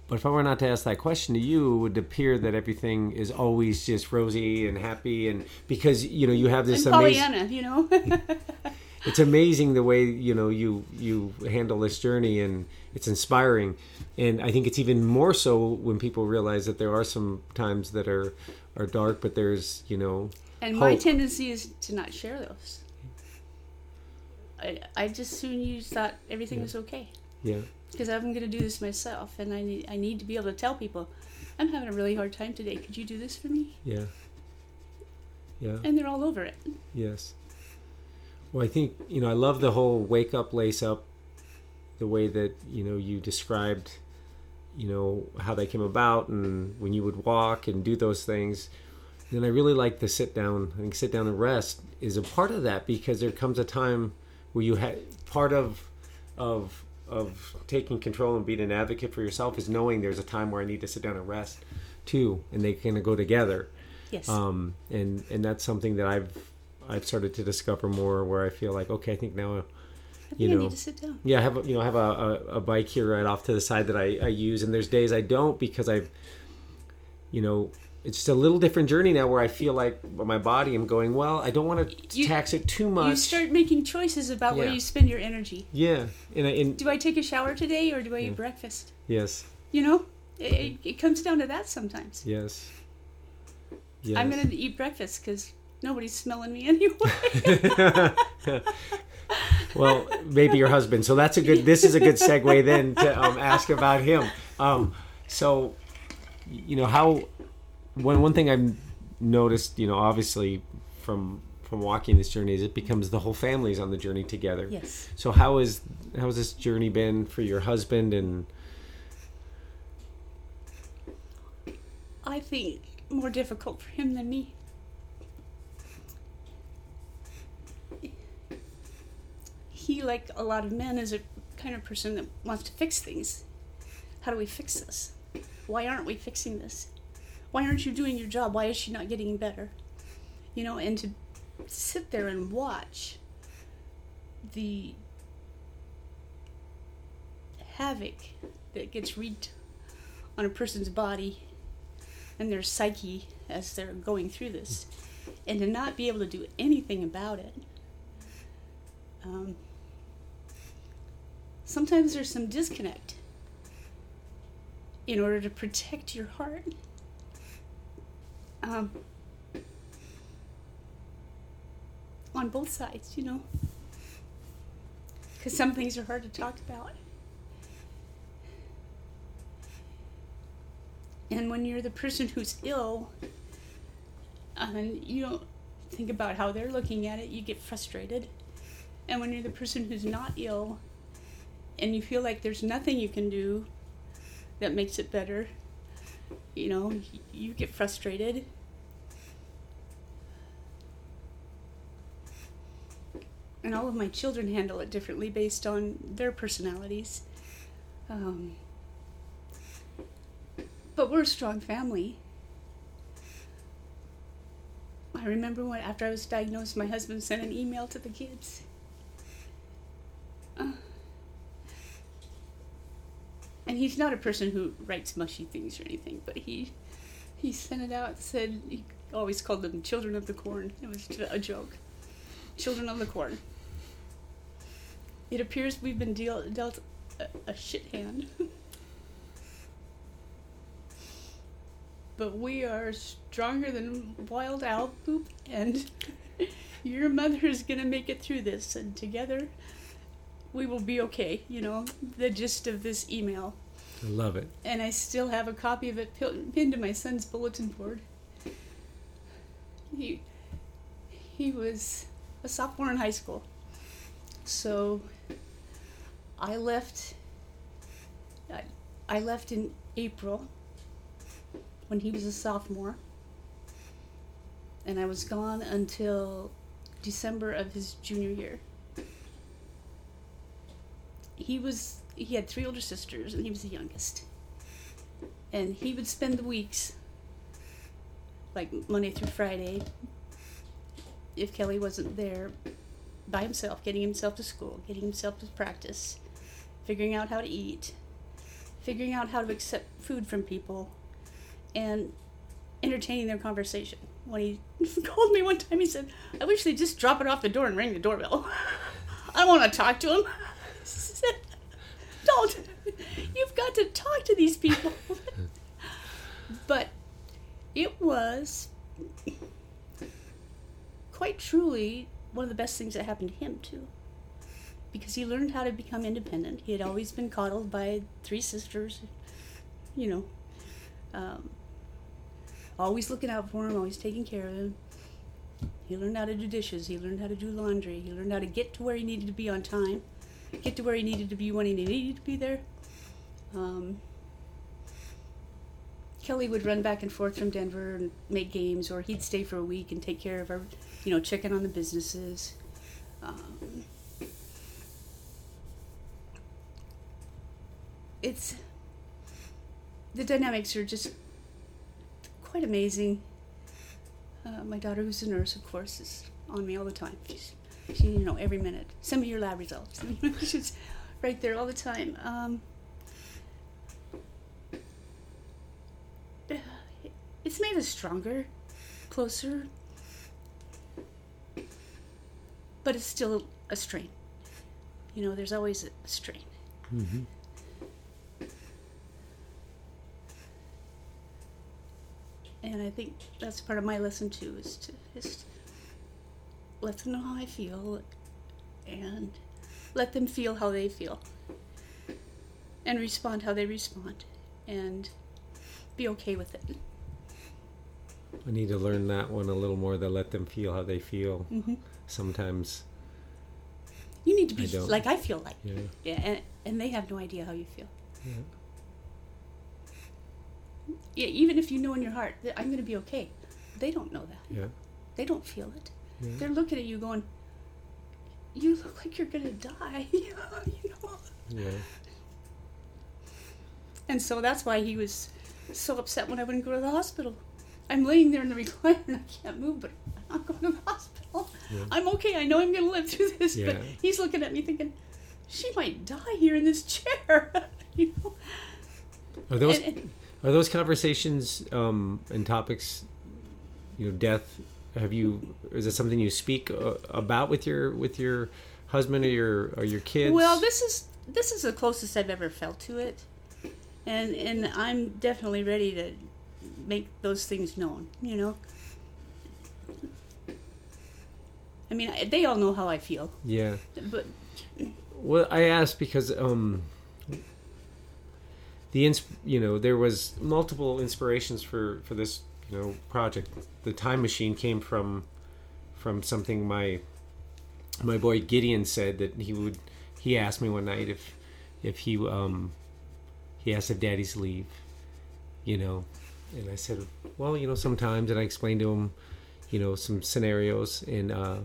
but if I were not to ask that question to you, it would appear that everything is always just rosy and happy, and because you know you have this and amazing. Pollyanna, you know. it's amazing the way you know you you handle this journey and it's inspiring and i think it's even more so when people realize that there are some times that are are dark but there's you know and my tendency is to not share those. I I just soon use thought everything was okay yeah because I'm going to do this myself, and I need I need to be able to tell people, I'm having a really hard time today. Could you do this for me? yeah yeah And they're all over it. yes well i think you know i love the whole wake up lace up the way that you know you described you know how they came about and when you would walk and do those things and i really like the sit down i think sit down and rest is a part of that because there comes a time where you had part of of of taking control and being an advocate for yourself is knowing there's a time where i need to sit down and rest too and they kind of go together Yes. um, and and that's something that I've I've started to discover more where I feel like okay I think now you know need to sit down. yeah I have a, you know I have a, a, a bike here right off to the side that I, I use and there's days I don't because I've you know it's just a little different journey now where I feel like my body I'm going well I don't want to You- tax it too much. You start making choices about where you spend your energy. yeah and, I, and Do I take a shower today or do I eat breakfast? yes You know, it, it, it comes down to that sometimes. yes yes I'm gonna eat breakfast because nobody's smelling me anyway. well, maybe your husband. So that's a good. This is a good segue then to um, ask about him. Um, so, you know how one one thing I've noticed, you know, obviously from from walking this journey is it becomes the whole family's on the journey together. yes. So how is how has this journey been for your husband and I think more difficult for him than me. He, like a lot of men, is a kind of person that wants to fix things. How do we fix this? Why aren't we fixing this? Why aren't you doing your job? Why is she not getting better? You know, and to sit there and watch the havoc that gets wreaked on a person's body and their psyche as they're going through this, and to not be able to do anything about it. Um, sometimes there's some disconnect in order to protect your heart. Um, on both sides, you know, because some things are hard to talk about. And when you're the person who's ill, and you don't think about how they're looking at it, you get frustrated. And when you're the person who's not ill, and you feel like there's nothing you can do that makes it better, you know, you get frustrated. And all of my children handle it differently based on their personalities. Um, but we're a strong family. I remember when, after I was diagnosed, my husband sent an email to the kids. And he's not a person who writes mushy things or anything, but he he sent it out. Said he always called them children of the corn. It was a joke. Children of the corn. It appears we've been deal, dealt a, a shit hand. but we are stronger than wild owl poop, and your mother is gonna make it through this, and together we will be okay. You know the gist of this email, I love it. and I still have a copy of it pinned to my son's bulletin board. he he was a sophomore in high school. So I left I, I left in April when he was a sophomore. And I was gone until December of his junior year. He was he had three older sisters and he was the youngest. And he would spend the weeks like Monday through Friday if Kelly wasn't there by himself, getting himself to school, getting himself to practice, figuring out how to eat, figuring out how to accept food from people, and entertaining their conversation. When he called me one time, he said, I wish they'd just drop it off the door and ring the doorbell. I want to talk to him. You've got to talk to these people. but it was quite truly one of the best things that happened to him, too. Because he learned how to become independent. He had always been coddled by three sisters, you know, um, always looking out for him, always taking care of him. He learned how to do dishes. He learned how to do laundry. He learned how to get to where he needed to be on time, get to where he needed to be when he needed to be there. Um, Kelly would run back and forth from Denver and make games, or he'd stay for a week and take care of our, you know, checking on the businesses. Um, it's the dynamics are just quite amazing. Uh, my daughter, who's a nurse, of course, is on me all the time. She's, she, you know, every minute. Send me your lab results. She's right there all the time. Um, it's made us stronger, closer, but it's still a strain. You know, there's always a strain. Mm-hmm. and I think that's part of my lesson too is to just let them know how I feel and let them feel how they feel and respond how they respond and be okay with it. I need to learn that one a little more. To let them feel how they feel. Mm-hmm. Sometimes, You need to be I like I feel like. yeah, Yeah, and, and they have no idea how you feel. yeah, Yeah, even if you know in your heart that I'm going to be okay, they don't know that. yeah, They don't feel it. They're looking at you going, "You look like you're going to die." you know. yeah. And so that's why he was so upset when I wouldn't go to the hospital. I'm laying there in the recliner and I can't move, but I'm not going to the hospital. Yeah. I'm okay. I know I'm going to live through this. But Yeah. he's looking at me thinking, she might die here in this chair. you know? Are those And- and- are those conversations um, and topics? You know, death. Have you? Is it something you speak uh, about with your with your husband or your or your kids? well, this is this is the closest I've ever felt to it, and and I'm definitely ready to make those things known. You know. I mean, they all know how I feel, yeah. but Well, I asked because um, the ins- you know there was multiple inspirations for for this know project. The time machine came from from something my my boy Gideon said that he would. He asked me one night if if he um he asked if Daddy's leave, you know, and I said, well, you know, sometimes, and I explained to him, you know, some scenarios and. uh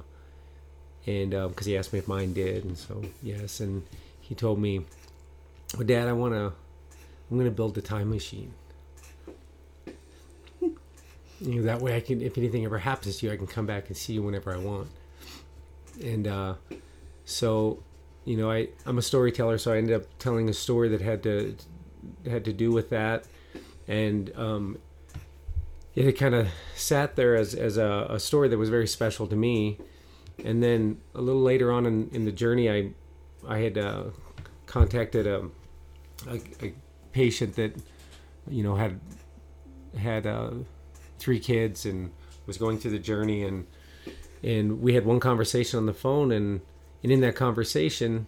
and because he asked me if mine did, and so yes, and he told me, well, "Dad, I want to, I'm to build a time machine. You know, that way I can, if anything ever happens to you, I can come back and see you whenever I want." And uh, so, you know, I I'm a storyteller, so I ended up telling a story that had to had to do with that, and um, it kind of sat there as as a, a story that was very special to me and then a little later on in, in the journey i i had uh, contacted a, a, a patient that you know had had uh, three kids and was going through the journey and and we had one conversation on the phone and and in that conversation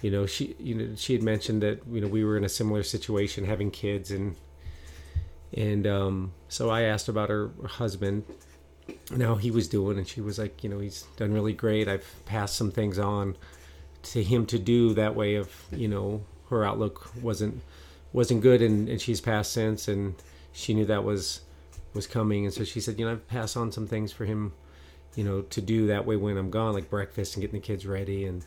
you know she you know she had mentioned that you know we were in a similar situation having kids and and um, so I asked about her husband and how he was doing, and she was like, you know, he's done really great. I've passed some things on to him to do that way. Of you know, her outlook wasn't wasn't good, and, and she's passed since, and she knew that was was coming, and so she said, you know, passed on some things for him, you know, to do that way when I'm gone, like breakfast and getting the kids ready and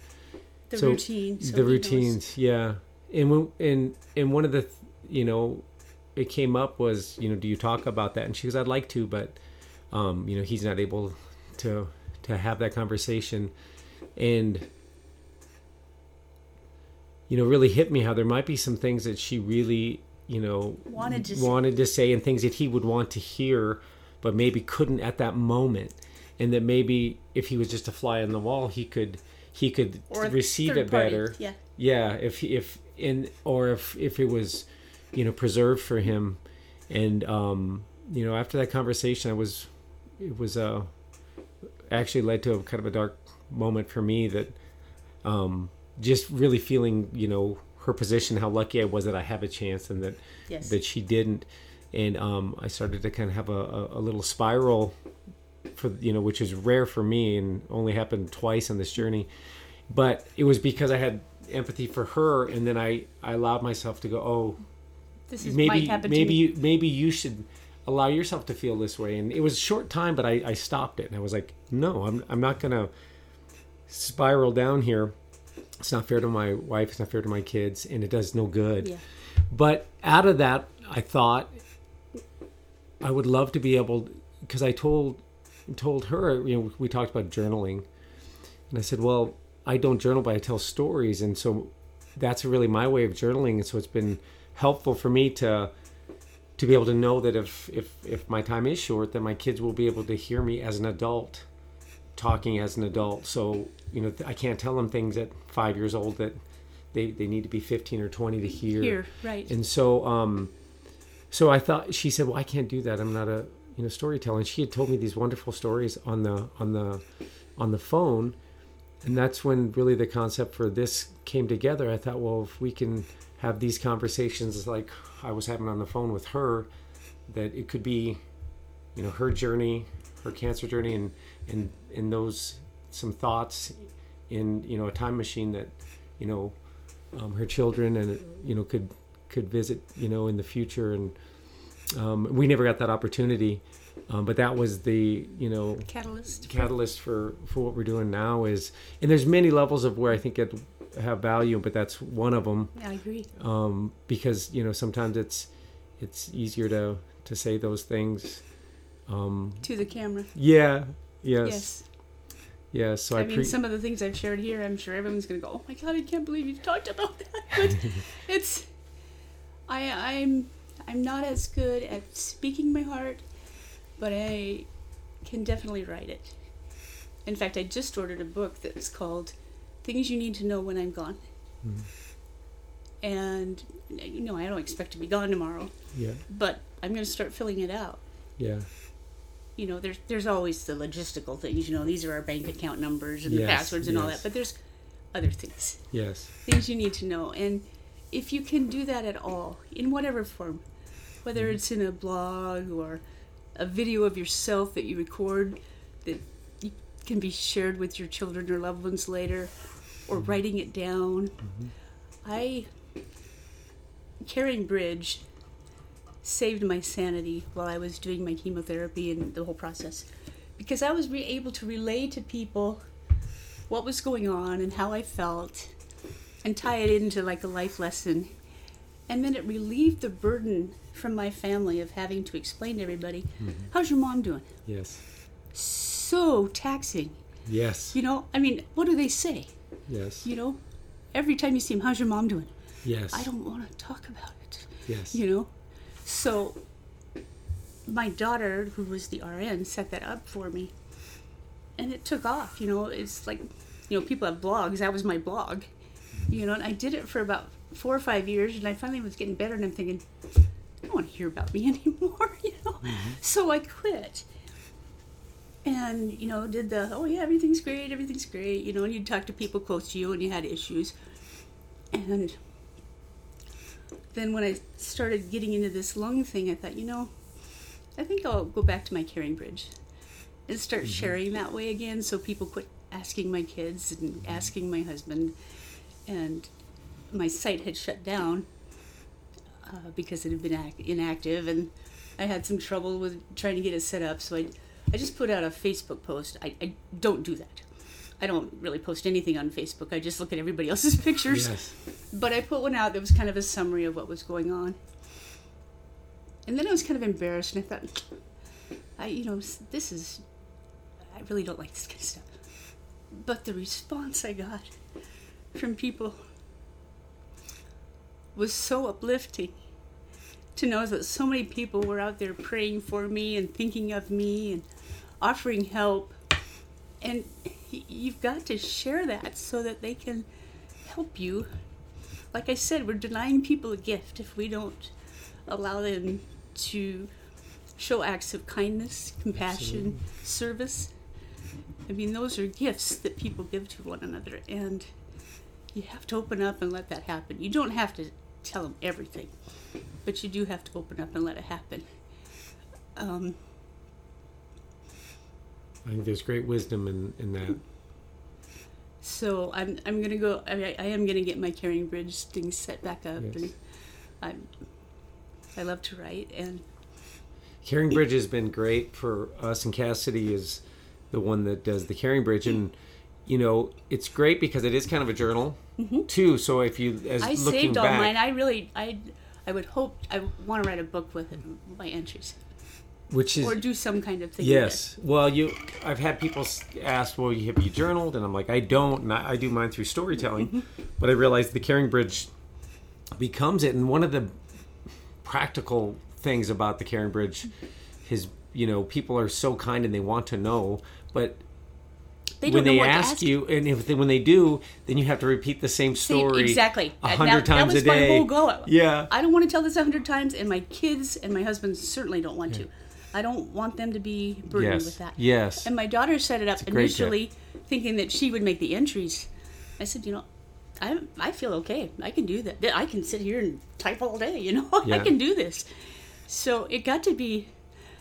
The So, routine. so the he knows. routines yeah and when and and one of the you know it came up was you know do you talk about that and she goes i'd like to but um you know he's not able to to have that conversation and you know really hit me how there might be some things that she really you know Wanted to say. wanted to say and things that he would want to hear but maybe couldn't at that moment and that maybe if he was just a fly on the wall he could he could Or receive it party, better Yeah. yeah if if in or if if it was you know preserved for him and um you know after that conversation i was it was uh actually led to a kind of a dark moment for me that um just really feeling you know her position how lucky i was that i have a chance and that Yes. that she didn't. And um i started to kind of have a, a, a little spiral for you know which is rare for me and only happened twice on this journey. But it was because i had empathy for her and then i i allowed myself to go oh This is maybe maybe you maybe you should allow yourself to feel this way. And it was a short time but i i stopped it and i was like no i'm i'm not gonna spiral down here it's not fair to my wife it's not fair to my kids and it does no good Yeah. but out of that i thought i would love to be able because i told told her you know we talked about journaling and i said well i don't journal but i tell stories and so that's really my way of journaling and so it's been helpful for me to to be able to know that if if if my time is short that my kids will be able to hear me as an adult talking as an adult so you know i can't tell them things at five years old that they, they need to be 15 or 20 to hear. Here, right. and so um so i thought she said well i can't do that. I'm not a you know storyteller. And she had told me these wonderful stories on the on the on the phone. And that's when really the concept for this came together. I thought well if we can have these conversations like i was having on the phone with her that it could be you know her journey her cancer journey and and and those some thoughts in you know a time machine that you know um, her children and you know could could visit you know in the future and um, we never got that opportunity um, but that was the you know Catalyst. catalyst for for what we're doing now is and there's many levels of where i think it have value but that's one of them I agree. um, because you know sometimes it's it's easier to to say those things um, To the camera. yeah yes Yes. yes so i, I mean, pre- some of the things I've shared here, I'm sure everyone's going to go, "Oh my god, I can't believe you've talked about that." But it's, I, I'm, I'm not as good at speaking my heart, but I can definitely write it. In fact, I just ordered a book that's called "Things You Need to Know When I'm Gone," Mhm. and you know, I don't expect to be gone tomorrow, yeah but I'm going to start filling it out. yeah you know, there's there's always the logistical things. You know, these are our bank account numbers and the passwords and all that. But there's other things, yes things you need to know. And if you can do that at all, in whatever form, whether Mm-hmm. it's in a blog or a video of yourself that you record that can be shared with your children or loved ones later, or Mm-hmm. writing it down. I CaringBridge saved my sanity while I was doing my chemotherapy and the whole process because I was re- able to relay to people what was going on and how I felt and tie it into like a life lesson. And then it relieved the burden from my family of having to explain to everybody, mm-hmm. how's your mom doing? yes So taxing. yes You know, I mean, what do they say? yes You know, every time you see him, how's your mom doing? yes I don't want to talk about it. yes you know so my daughter who was the rn set that up for me. And it took off you know it's like you know people have blogs. That was my blog you know and i did it for about four or five years and i finally was getting better and i'm thinking i don't want to hear about me anymore you know? Mm-hmm. So i quit. And you know did the oh yeah everything's great everything's great you know and you'd talk to people close to you and you had issues. And then when I started getting into this lung thing, I thought, you know, I think I'll go back to my CaringBridge and start sharing that way again so people quit asking my kids and asking my husband. And my site had shut down uh, because it had been act- inactive and i had some trouble with trying to get it set up. So i, I just put out a facebook post. I, I don't do that i don't really post anything on facebook i just look at everybody else's pictures Yes. but I put one out that was kind of a summary of what was going on. And then I was kind of embarrassed, and I thought, I, you know, this is, I really don't like this kind of stuff. But the response I got from people was so uplifting to know that so many people were out there praying for me and thinking of me and offering help. And you've got to share that so that they can help you like I said, we're denying people a gift if we don't allow them to show acts of kindness, compassion, service. I mean, those are gifts that people give to one another, and you have to open up and let that happen. You don't have to tell them everything, but you do have to open up and let it happen. Um, I think there's great wisdom in, in that. so I'm I'm gonna go. I, I am gonna get my CaringBridge thing set back up, Yes. and I'm I love to write, and CaringBridge has been great for us, and Cassidy is the one that does the CaringBridge, and you know it's great because it is kind of a journal too. So if you as Mm-hmm. I looking saved all back, mine. I really, I, I would hope I want to write a book with it, my entries, which is or do some kind of thing. yes. Well, you I've had people ask, "Well, you have you journaled?" And I'm like, I don't. And I, I do mine through storytelling, but I realized the CaringBridge becomes it, and one of the practical things about the CaringBridge is you know people are so kind and they want to know, but. They when they know what to ask, ask you, and if they, when they do, then you have to repeat the same See, story exactly a hundred times that was a day. my whole goal. Yeah, I don't want to tell this a hundred times, and my kids and my husband certainly don't want to. I don't want them to be burdened yes, with that. yes, And my daughter set it up initially, thinking that she would make the entries. I said, you know, I I feel okay. I can do that. I can sit here and type all day. You know, Yeah. I can do this. So it got to be.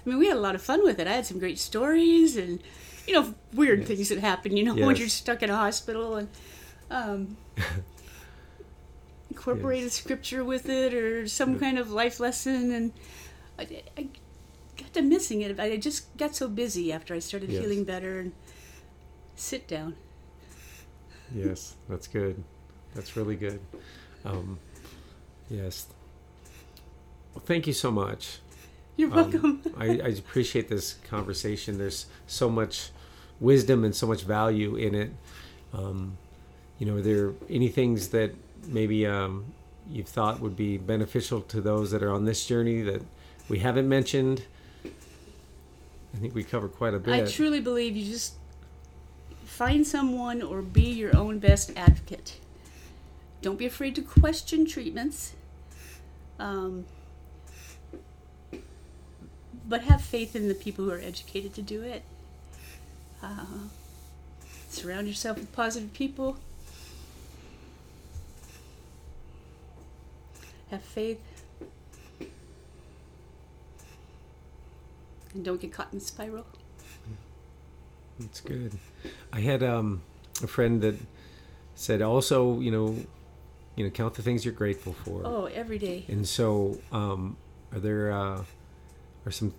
I mean, we had a lot of fun with it. I had some great stories and you know weird things that happen. You know, when Yes. you're stuck in a hospital and. Um, incorporate a scripture with it or some kind of life lesson and I, I got to missing it i just got so busy after i started Yes. feeling better and sit down yes. That's good. That's really good. Um, yes. Well, thank you so much. you're welcome Um, I, I appreciate this conversation. There's so much wisdom and so much value in it. Um, you know, are there any things that maybe um, you've thought would be beneficial to those that are on this journey that we haven't mentioned? I think we covered quite a bit. i truly believe you just find someone or be your own best advocate. Don't be afraid to question treatments um, but have faith in the people who are educated to do it. Uh, surround yourself with positive people. Have faith and don't get caught in the spiral That's good. I had um, a friend that said also, you know, you know, count the things you're grateful for. oh every day And so, um, are there uh, are some?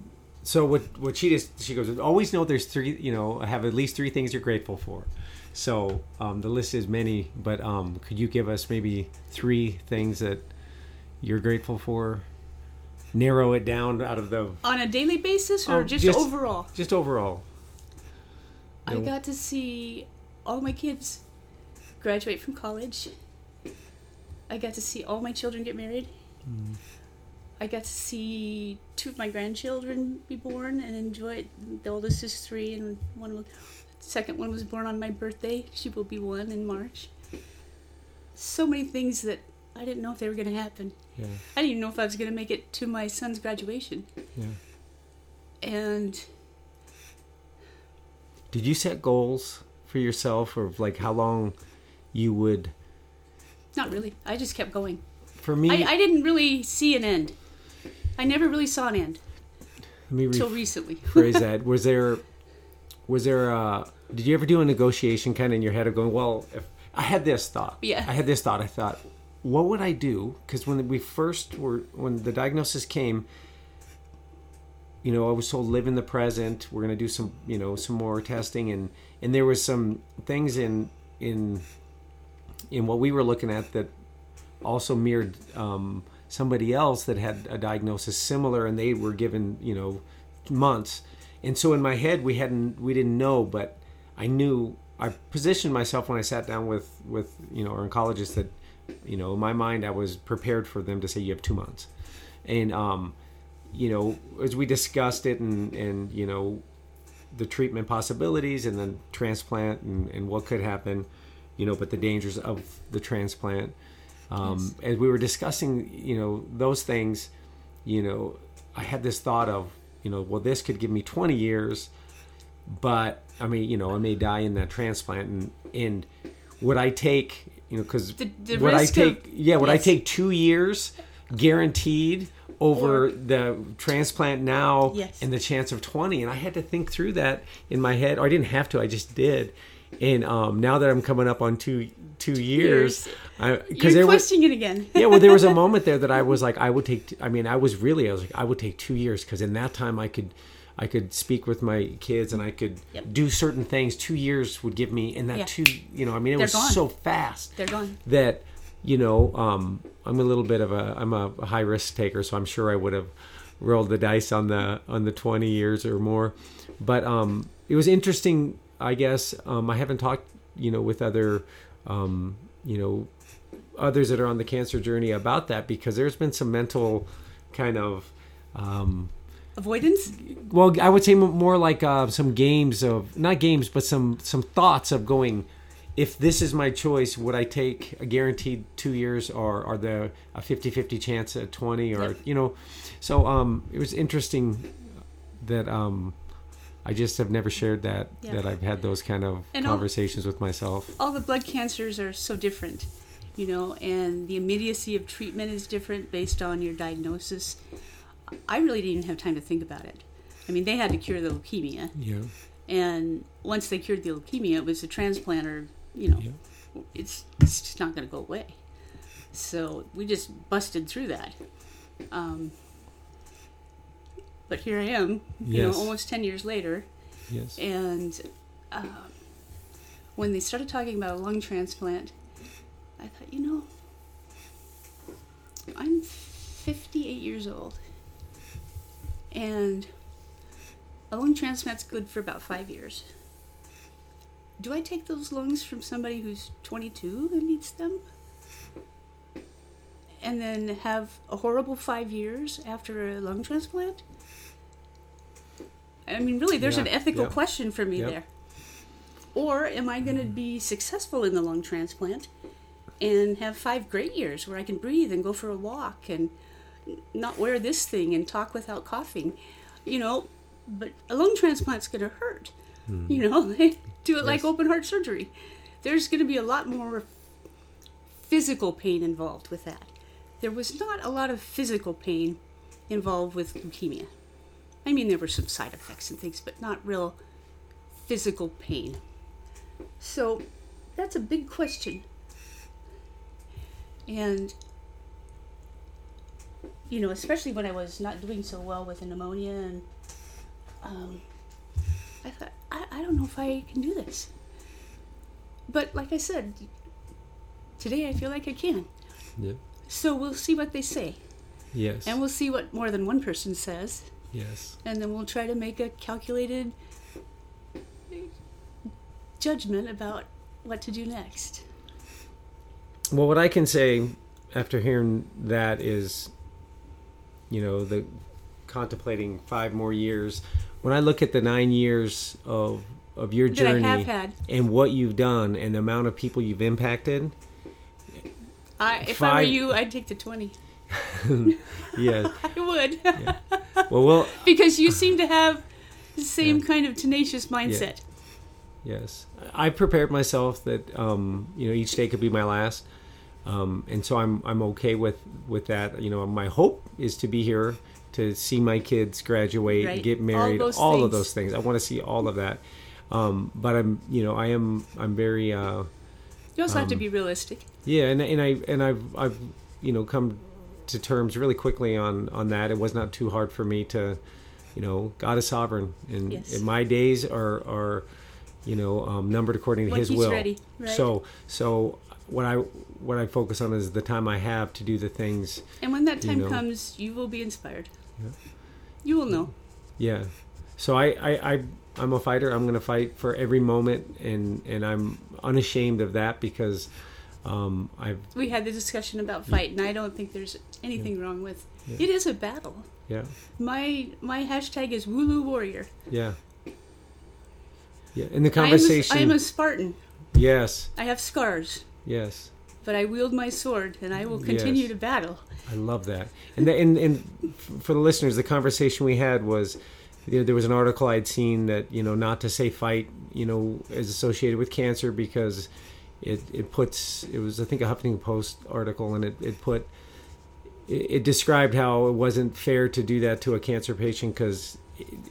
So what? What she just she goes always know there's three. You know, have at least three things you're grateful for. So um, the list is many, but um, could you give us maybe three things that you're grateful for? Narrow it down out of the on a daily basis or Oh, just, just- overall just overall. I got to see all my kids graduate from college. I got to see all my children get married. Mm. I got to see two of my grandchildren be born and enjoy it. The oldest is three, and one was, second one was born on my birthday. She will be one in March. So many things that I didn't know if they were going to happen. Yeah, I didn't even know if I was going to make it to my son's graduation. yeah. And Did you set goals for yourself, or like how long you would? not really. I just kept going. For me, I, I didn't really see an end. I never really saw an end let me until rephrase recently. that. Was there was there a did you ever do a negotiation kind of in your head of going well if i had this thought Yeah. i had this thought i thought what would i do? Because when we first were when the diagnosis came you know i was told live in the present. We're going to do some you know some more testing. And and there was some things in in in what we were looking at that also mirrored um, somebody else that had a diagnosis similar and they were given you know months. And so in my head we hadn't we didn't know but i knew i positioned myself when i sat down with with you know our oncologist that you know in my mind i was prepared for them to say you have two months. And um you know as we discussed it and and you know the treatment possibilities and then transplant and, and what could happen you know but the dangers of the transplant um, as we were discussing you know those things you know i had this thought of you know well this could give me 20 years but i mean you know i may die in that transplant and and would i take you know because would i take of- yeah would i take two years guaranteed over Or- the transplant now Yes. and the chance of 20 and i had to think through that in my head or i didn't have to i just did and um, now that i'm coming up on two two years because there was questioning it again. yeah well there was a moment there that i was like i would take i mean i was really i was like i would take two years because in that time i could i could speak with my kids and i could Yep. do certain things two years would give me and that Yeah. two you know i mean it They're was gone. so fast They're gone. that you know um, i'm a little bit of a i'm a high risk taker so i'm sure i would have rolled the dice on the on the 20 years or more but um, it was interesting i guess um, i haven't talked you know with other um, you know others that are on the cancer journey about that because there's been some mental kind of um, Avoidance? well i would say more like uh, some games of not games but some some thoughts of going if this is my choice would i take a guaranteed two years or or the a 50-50 chance at 20 or Yep. you know so um it was interesting that um i just have never shared that Yeah. that i've had those kind of And all- conversations with myself all the blood cancers are so different, you know, and the immediacy of treatment is different based on your diagnosis. I really didn't have time to think about it. I mean, they had to cure the leukemia, yeah and once they cured the leukemia, it was a transplant or, you know, Yeah. it's, it's just not going to go away. So we just busted through that. Um, but here I am, you Yes. know, almost 10 years later, yes and uh, when they started talking about a lung transplant, I thought, you know, I'm 58 years old, and a lung transplant's good for about five years. Do I take those lungs from somebody who's 22 and needs them? And then have a horrible five years after a lung transplant? I mean, really, there's an ethical yeah. question for me Yep. there. Or am I going to be successful in the lung transplant and have five great years where I can breathe and go for a walk and not wear this thing and talk without coughing? You know, but a lung transplant's going to hurt. You know, they do it like Hmm. Open heart surgery. There's going to be a lot more physical pain involved with that. There was not a lot of physical pain involved with leukemia. I mean, there were some side effects and things, but not real physical pain. So that's a big question. And, you know, especially when I was not doing so well with pneumonia, and um, I thought, I, I don't know if I can do this. But like I said, today I feel like I can. yeah So we'll see what they say. yes And we'll see what more than one person says. yes And then we'll try to make a calculated judgment about what to do next. Well, what I can say after hearing that is, you know, the contemplating five more years. When I look at the nine years of of your journey and what you've done and the amount of people you've impacted, I, if I were you, I'd take the 20. yeah. I would. Well, well, because you seem to have the same kind of tenacious mindset. Yes, I prepared myself that um, you know each day could be my last, um, and so I'm I'm okay with with that. You know, my hope is to be here to see my kids graduate, Right. get married, all, those of those things. I want to see all of that. Um, but I'm, you know, I am, I'm very, uh, You also have to Um, be realistic. yeah, and and I and I've I've you know come to terms really quickly on on that. It was not too hard for me to, you know, God is sovereign, and, Yes. and my days are are, you know, um, numbered according to When His will. ready, right? So so what I what I focus on is the time I have to do the things. And when that you time know. comes, you will be inspired. Yeah. You will know. Yeah. So I, I, I I'm a fighter. I'm gonna fight for every moment and and I'm unashamed of that because um, I've We had the discussion about fight, and I don't think there's anything wrong with. Yeah. It is a battle. yeah My my hashtag is Wibaux Warrior. yeah yeah in the I am a- conversation I am a Spartan. yes I have scars, yes but I wield my sword, and I will continue Yes. to battle. I love that and the, and and for the listeners the conversation we had was there, there was an article I'd seen that you know not to say fight you know is associated with cancer because it it puts it was I think a Huffington Post article and it it put it, it described how it wasn't fair to do that to a cancer patient because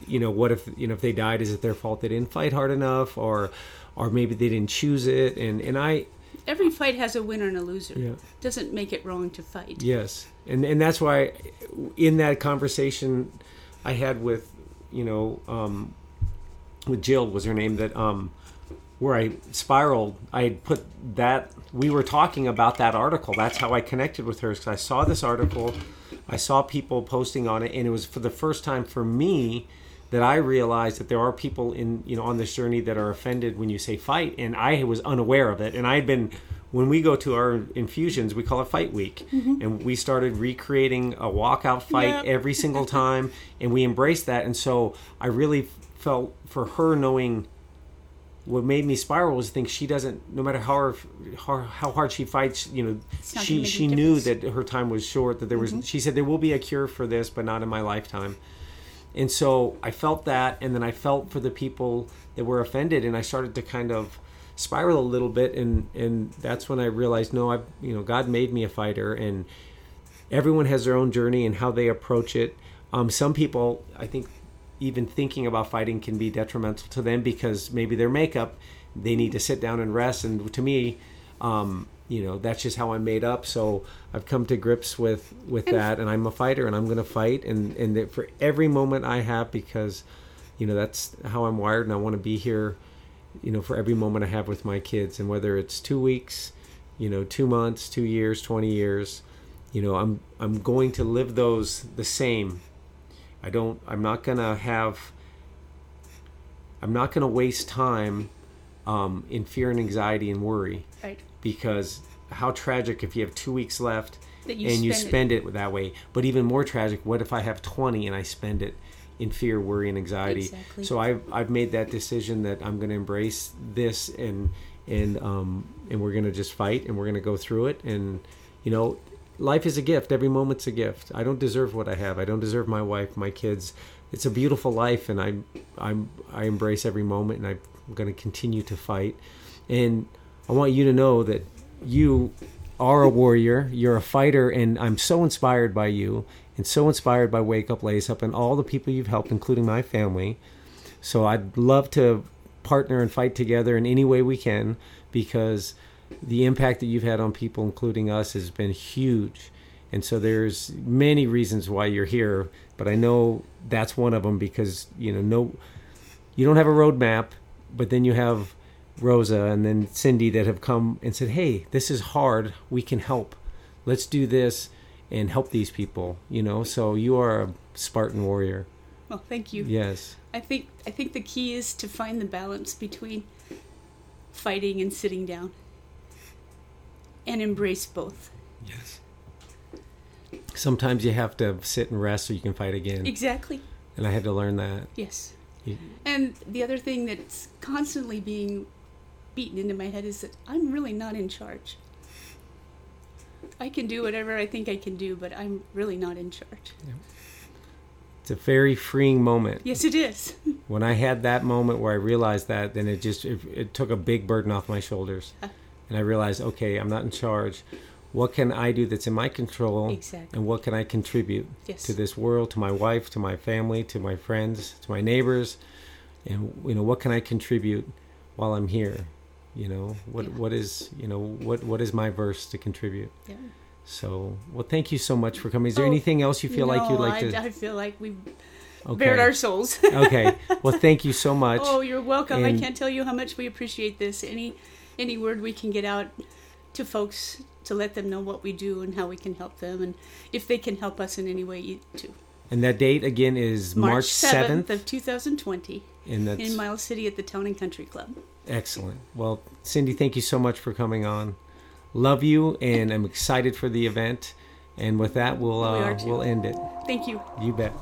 you know what if you know if they died is it their fault they didn't fight hard enough or or maybe they didn't choose it and and I Every fight has a winner and a loser. yeah Doesn't make it wrong to fight. Yes, and and that's why in that conversation I had with you know um, with Jill was her name that um, where I spiraled. I had put that we were talking about that article. That's how I connected with her because I saw this article, I saw people posting on it, and it was for the first time for me that I realized that there are people in you know on this journey that are offended when you say fight, and I was unaware of it, and I had been. When we go to our infusions, we call it Fight Week, and we started recreating a walkout fight Yep. every single time, and we embraced that. And so I really felt for her knowing what made me spiral was think she doesn't no matter how her, how, how hard she fights you know she she knew that her time was short that there was she said there will be a cure for this but not in my lifetime and so i felt that and then i felt for the people that were offended and i started to kind of spiral a little bit and and that's when i realized no i you know god made me a fighter and everyone has their own journey and how they approach it. Um, some people, I think, even thinking about fighting can be detrimental to them because maybe their makeup, they need to sit down and rest. And to me, um, you know, that's just how I'm made up. So I've come to grips with with that, and I'm a fighter, and I'm going to fight, and and that for every moment I have because, you know, that's how I'm wired, and I want to be here, you know, for every moment I have with my kids, and whether it's two weeks, you know, two months, two years, twenty years you know i'm i'm going to live those the same i don't i'm not going to have i'm not going to waste time um, in fear and anxiety and worry Right. Because how tragic if you have two weeks left you and you spend it- it. that way. But even more tragic what if i have 20 and i spend it in fear worry and anxiety? Exactly. so i've i've made that decision that i'm going to embrace this and and um and we're going to just fight and we're going to go through it. And you know life is a gift. Every moment's a gift. I don't deserve what i have. I don't deserve my wife my kids. It's a beautiful life and i'm i'm i embrace every moment and i'm going to continue to fight. And i want you to know that you are a warrior you're a fighter and i'm so inspired by you and so inspired by wake up lace up and all the people you've helped including my family so I'd love to partner and fight together in any way we can because the impact that you've had on people, including us, has been huge. And so there's many reasons why you're here, but I know that's one of them because you know no, you don't have a roadmap, but then you have Rosa and then Cindy that have come and said, "Hey, this is hard. We can help. Let's do this and help these people." You know, so you are a Spartan warrior. Well, thank you. Yes. I think I think the key is to find the balance between fighting and sitting down, and embrace both. Yes. Sometimes you have to sit and rest so you can fight again. Exactly. And I had to learn that. Yes. You- And the other thing that's constantly being beaten into my head is that I'm really not in charge. I can do whatever I think I can do, but I'm really not in charge. It's a very freeing moment. Yes, it is. When I had that moment where I realized that, then it just it, it took a big burden off my shoulders. And I realized, okay, I'm not in charge. What can I do that's in my control? Exactly. And what can I contribute Yes. to this world, to my wife, to my family, to my friends, to my neighbors? and you know what can I contribute while I'm here. You know what Yeah. what is you know what what is my verse to contribute. Yeah. So well, thank you so much for coming. Is there Oh, anything else you feel like you'd like I, to? I feel like we've okay. bared our souls. okay. Well, thank you so much. oh, you're welcome. And- I can't tell you how much we appreciate this. Any any word we can get out to folks to let them know what we do and how we can help them, and if they can help us in any way too. And that date again is March seventh, of 2020 and that's in Miles City at the Town and Country Club. Excellent. Well, Cindy, thank you so much for coming on. Love you, and I'm excited for the event. And with that, we'll We uh, too. we'll end it. Thank you. You bet.